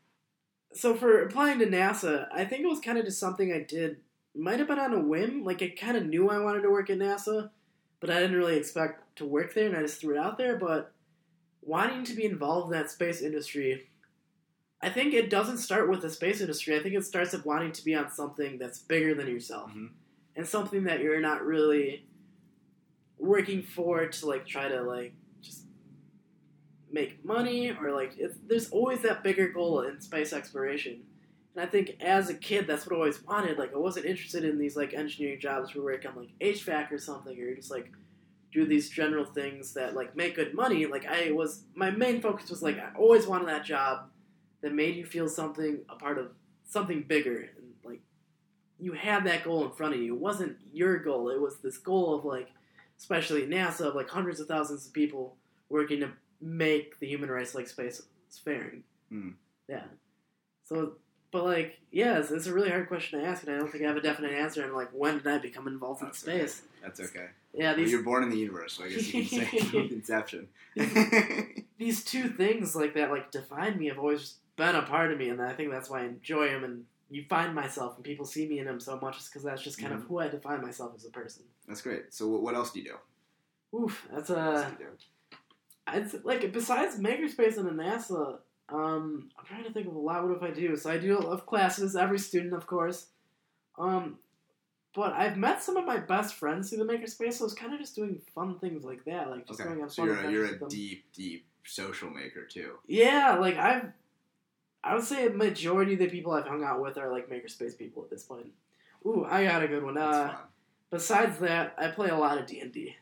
so for applying to NASA, I think it was kind of just something I did. Might have been on a whim. Like, I kind of knew I wanted to work at NASA, but I didn't really expect to work there, and I just threw it out there. But wanting to be involved in that space industry, I think it doesn't start with the space industry. I think it starts with wanting to be on something that's bigger than yourself Mhm. and something that you're not really working for to like try to like just make money or like it's, there's always that bigger goal in space exploration and i think as a kid that's what i always wanted like i wasn't interested in these like engineering jobs where work on like hvac or something or just like do these general things that like make good money like i was my main focus was like i always wanted that job that made you feel something a part of something bigger and like you had that goal in front of you. It wasn't your goal. It was this goal of like, especially NASA, of like hundreds of thousands of people working to make the human race like space faring. Hmm. Yeah. So, but like, yeah, it's, it's a really hard question to ask, and I don't think I have a definite answer. And like, when did I become involved in That's space? That's okay. Yeah, Well, you're born in the universe, so I guess you can say from inception. these two things like that like define me have always been a part of me, and I think that's why I enjoy them. And you find myself, and people see me in them so much, is because that's just kind Mm-hmm. of who I define myself as a person. That's great. So what, what else do you do? Oof, that's What else a. do you do? It's like besides makerspace and the NASA, um, I'm trying to think of a lot. What if I do? So I do of classes. Every student, of course. Um, but I've met some of my best friends through the makerspace. So it's kind of just doing fun things like that, like just Okay, going on so fun you're a, adventures you're a deep, deep social maker too. Yeah, like I've, I would say a majority of the people I've hung out with are like makerspace people at this point. Ooh, I got a good one. Uh, besides that, I play a lot of D and D,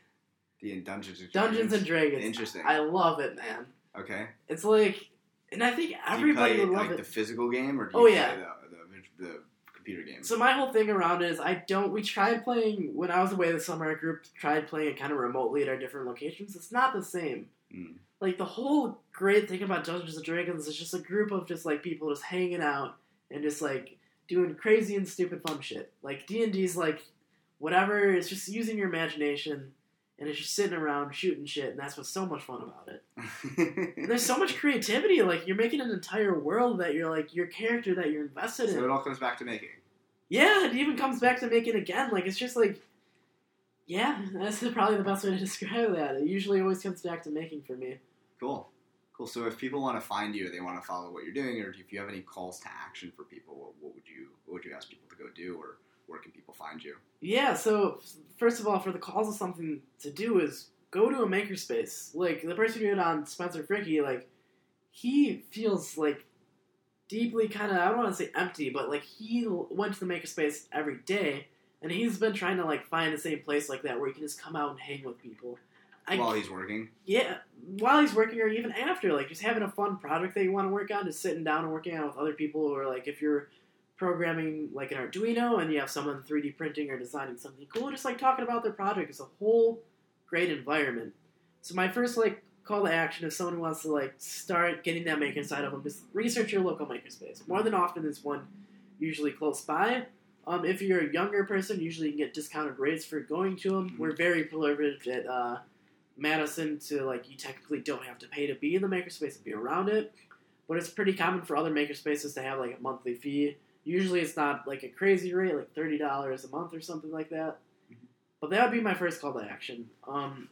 The Dungeons and Dragons. Dungeons and Dragons. Interesting. I love it, man. okay. It's like, and I think everybody you would love like it. the physical game, or do Oh, yeah. play the, the, the computer game? So my whole thing around it is I don't. We tried playing when I was away this summer. Our group tried playing it kind of remotely at our different locations. It's not the same. Mm. Like the whole great thing about Dungeons and Dragons is just a group of just like people just hanging out and just like doing crazy and stupid fun shit. Like D and D's like whatever. It's just using your imagination and it's just sitting around shooting shit, and that's what's so much fun about it. There's so much creativity. Like you're making an entire world that you're like your character that you're invested in. so it all comes back to making. Yeah, it even comes back to making again. Like it's just like, yeah, that's probably the best way to describe that. It usually always comes back to making for me. Cool. Cool. So if people want to find you, they want to follow what you're doing, or if you have any calls to action for people, what, what would you what would you ask people to go do, or where can people find you? Yeah. So first of all, for the calls of something to do is go to a makerspace. Like the person who did on Spencer Fricky, like he feels like deeply kind of I don't want to say empty, but like he went to the makerspace every day. And he's been trying to like find the same place like that where he can just come out and hang with people. I While he's working. Yeah, while he's working or even after, like just having a fun project that you want to work on, just sitting down and working on it with other people, or like if you're programming like an Arduino and you have someone 3D printing or designing something cool, just like talking about their project. is a whole great environment. So my first like call to action if someone wants to like start getting that maker side of them, just research your local makerspace. More than often, there's one usually close by. Um, if you're a younger person, usually you can get discounted rates for going to them. Mhm. We're very privileged at uh, Madison to like you technically don't have to pay to be in the makerspace and be around it, but it's pretty common for other makerspaces to have like a monthly fee. Usually it's not like a crazy rate, like thirty dollars a month or something like that. Mhm. But that would be my first call to action. Um,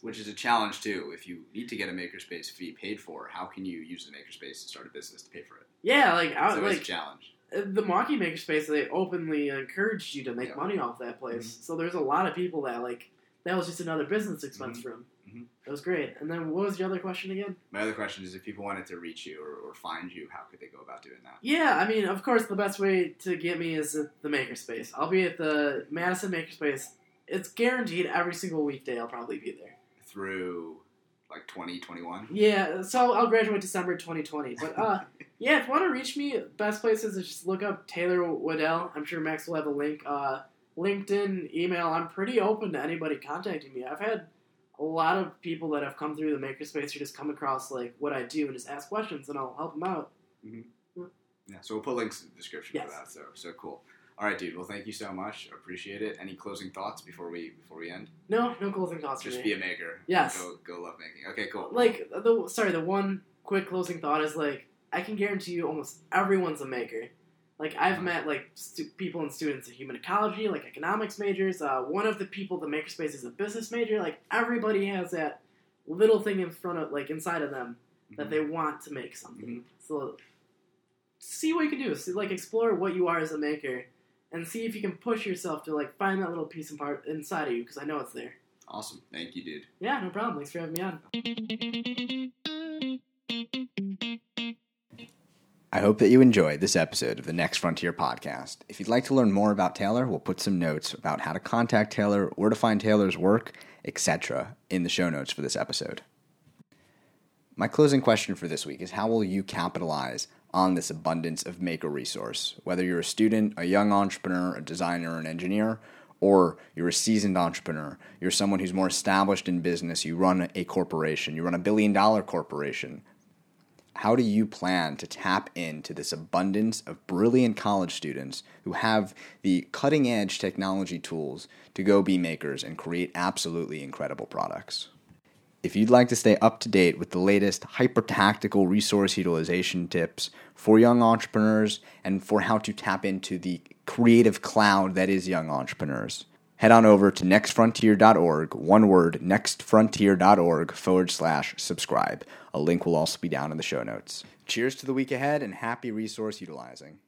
Which is a challenge too. If you need to get a makerspace fee paid for, how can you use the makerspace to start a business to pay for it? yeah, like I So it's a challenge. uh, the Monkey Makerspace. They openly encouraged you to make Yeah. money off that place. Mhm. So there's a lot of people that like that was just another business expense Mhm. for them. Mhm. That was great. And then what was your other question again? My other question is if people wanted to reach you or, or find you, how could they go about doing that? Yeah, I mean, of course, the best way to get me is at the Makerspace. I'll be at the Madison Makerspace. It's guaranteed every single weekday. I'll probably be there. Through like 2021? Yeah, so I'll graduate December 2020. But uh, yeah, if you want to reach me, best places is just look up Taylor Waddell. I'm sure Max will have a link. Uh, LinkedIn, email. I'm pretty open to anybody contacting me. I've had a lot of people that have come through the makerspace who just come across like what I do and just ask questions, and I'll help them out. Mm-hmm. Yeah, so we'll put links in the description Yes. for that. So so cool. All right, dude. Well, thank you so much. Appreciate it. Any closing thoughts before we before we end? No, no closing thoughts for Just be a maker. Yes. Go go love making. Okay, cool. like the sorry, the one quick closing thought is like I can guarantee you almost everyone's a maker. Like I've met like stu- people and students in human ecology, like economics majors. Uh, one of the people the makerspace is a business major. Like everybody has that little thing in front of like inside of them that Mhm. they want to make something. So see what you can do. See, like explore what you are as a maker, and see if you can push yourself to like find that little piece and part inside of you because I know it's there. Awesome. Thank you, dude. Yeah, no problem. Thanks for having me on. I hope that you enjoyed this episode of the Next Frontier podcast. If you'd like to learn more about Taylor, we'll put some notes about how to contact Taylor, where to find Taylor's work, etc., in the show notes for this episode. My closing question for this week is how will you capitalize on this abundance of maker resource? Whether you're a student, a young entrepreneur, a designer, an engineer, or you're a seasoned entrepreneur, you're someone who's more established in business, you run a corporation, you run a billion dollar corporation, how do you plan to tap into this abundance of brilliant college students who have the cutting edge technology tools to go be makers and create absolutely incredible products? If you'd like to stay up to date with the latest hyper tactical resource utilization tips for young entrepreneurs and for how to tap into the creative cloud that is young entrepreneurs, head on over to nextfrontier.org, one word, nextfrontier.org forward slash subscribe. A link will also be down in the show notes. Cheers to the week ahead and happy resource utilizing.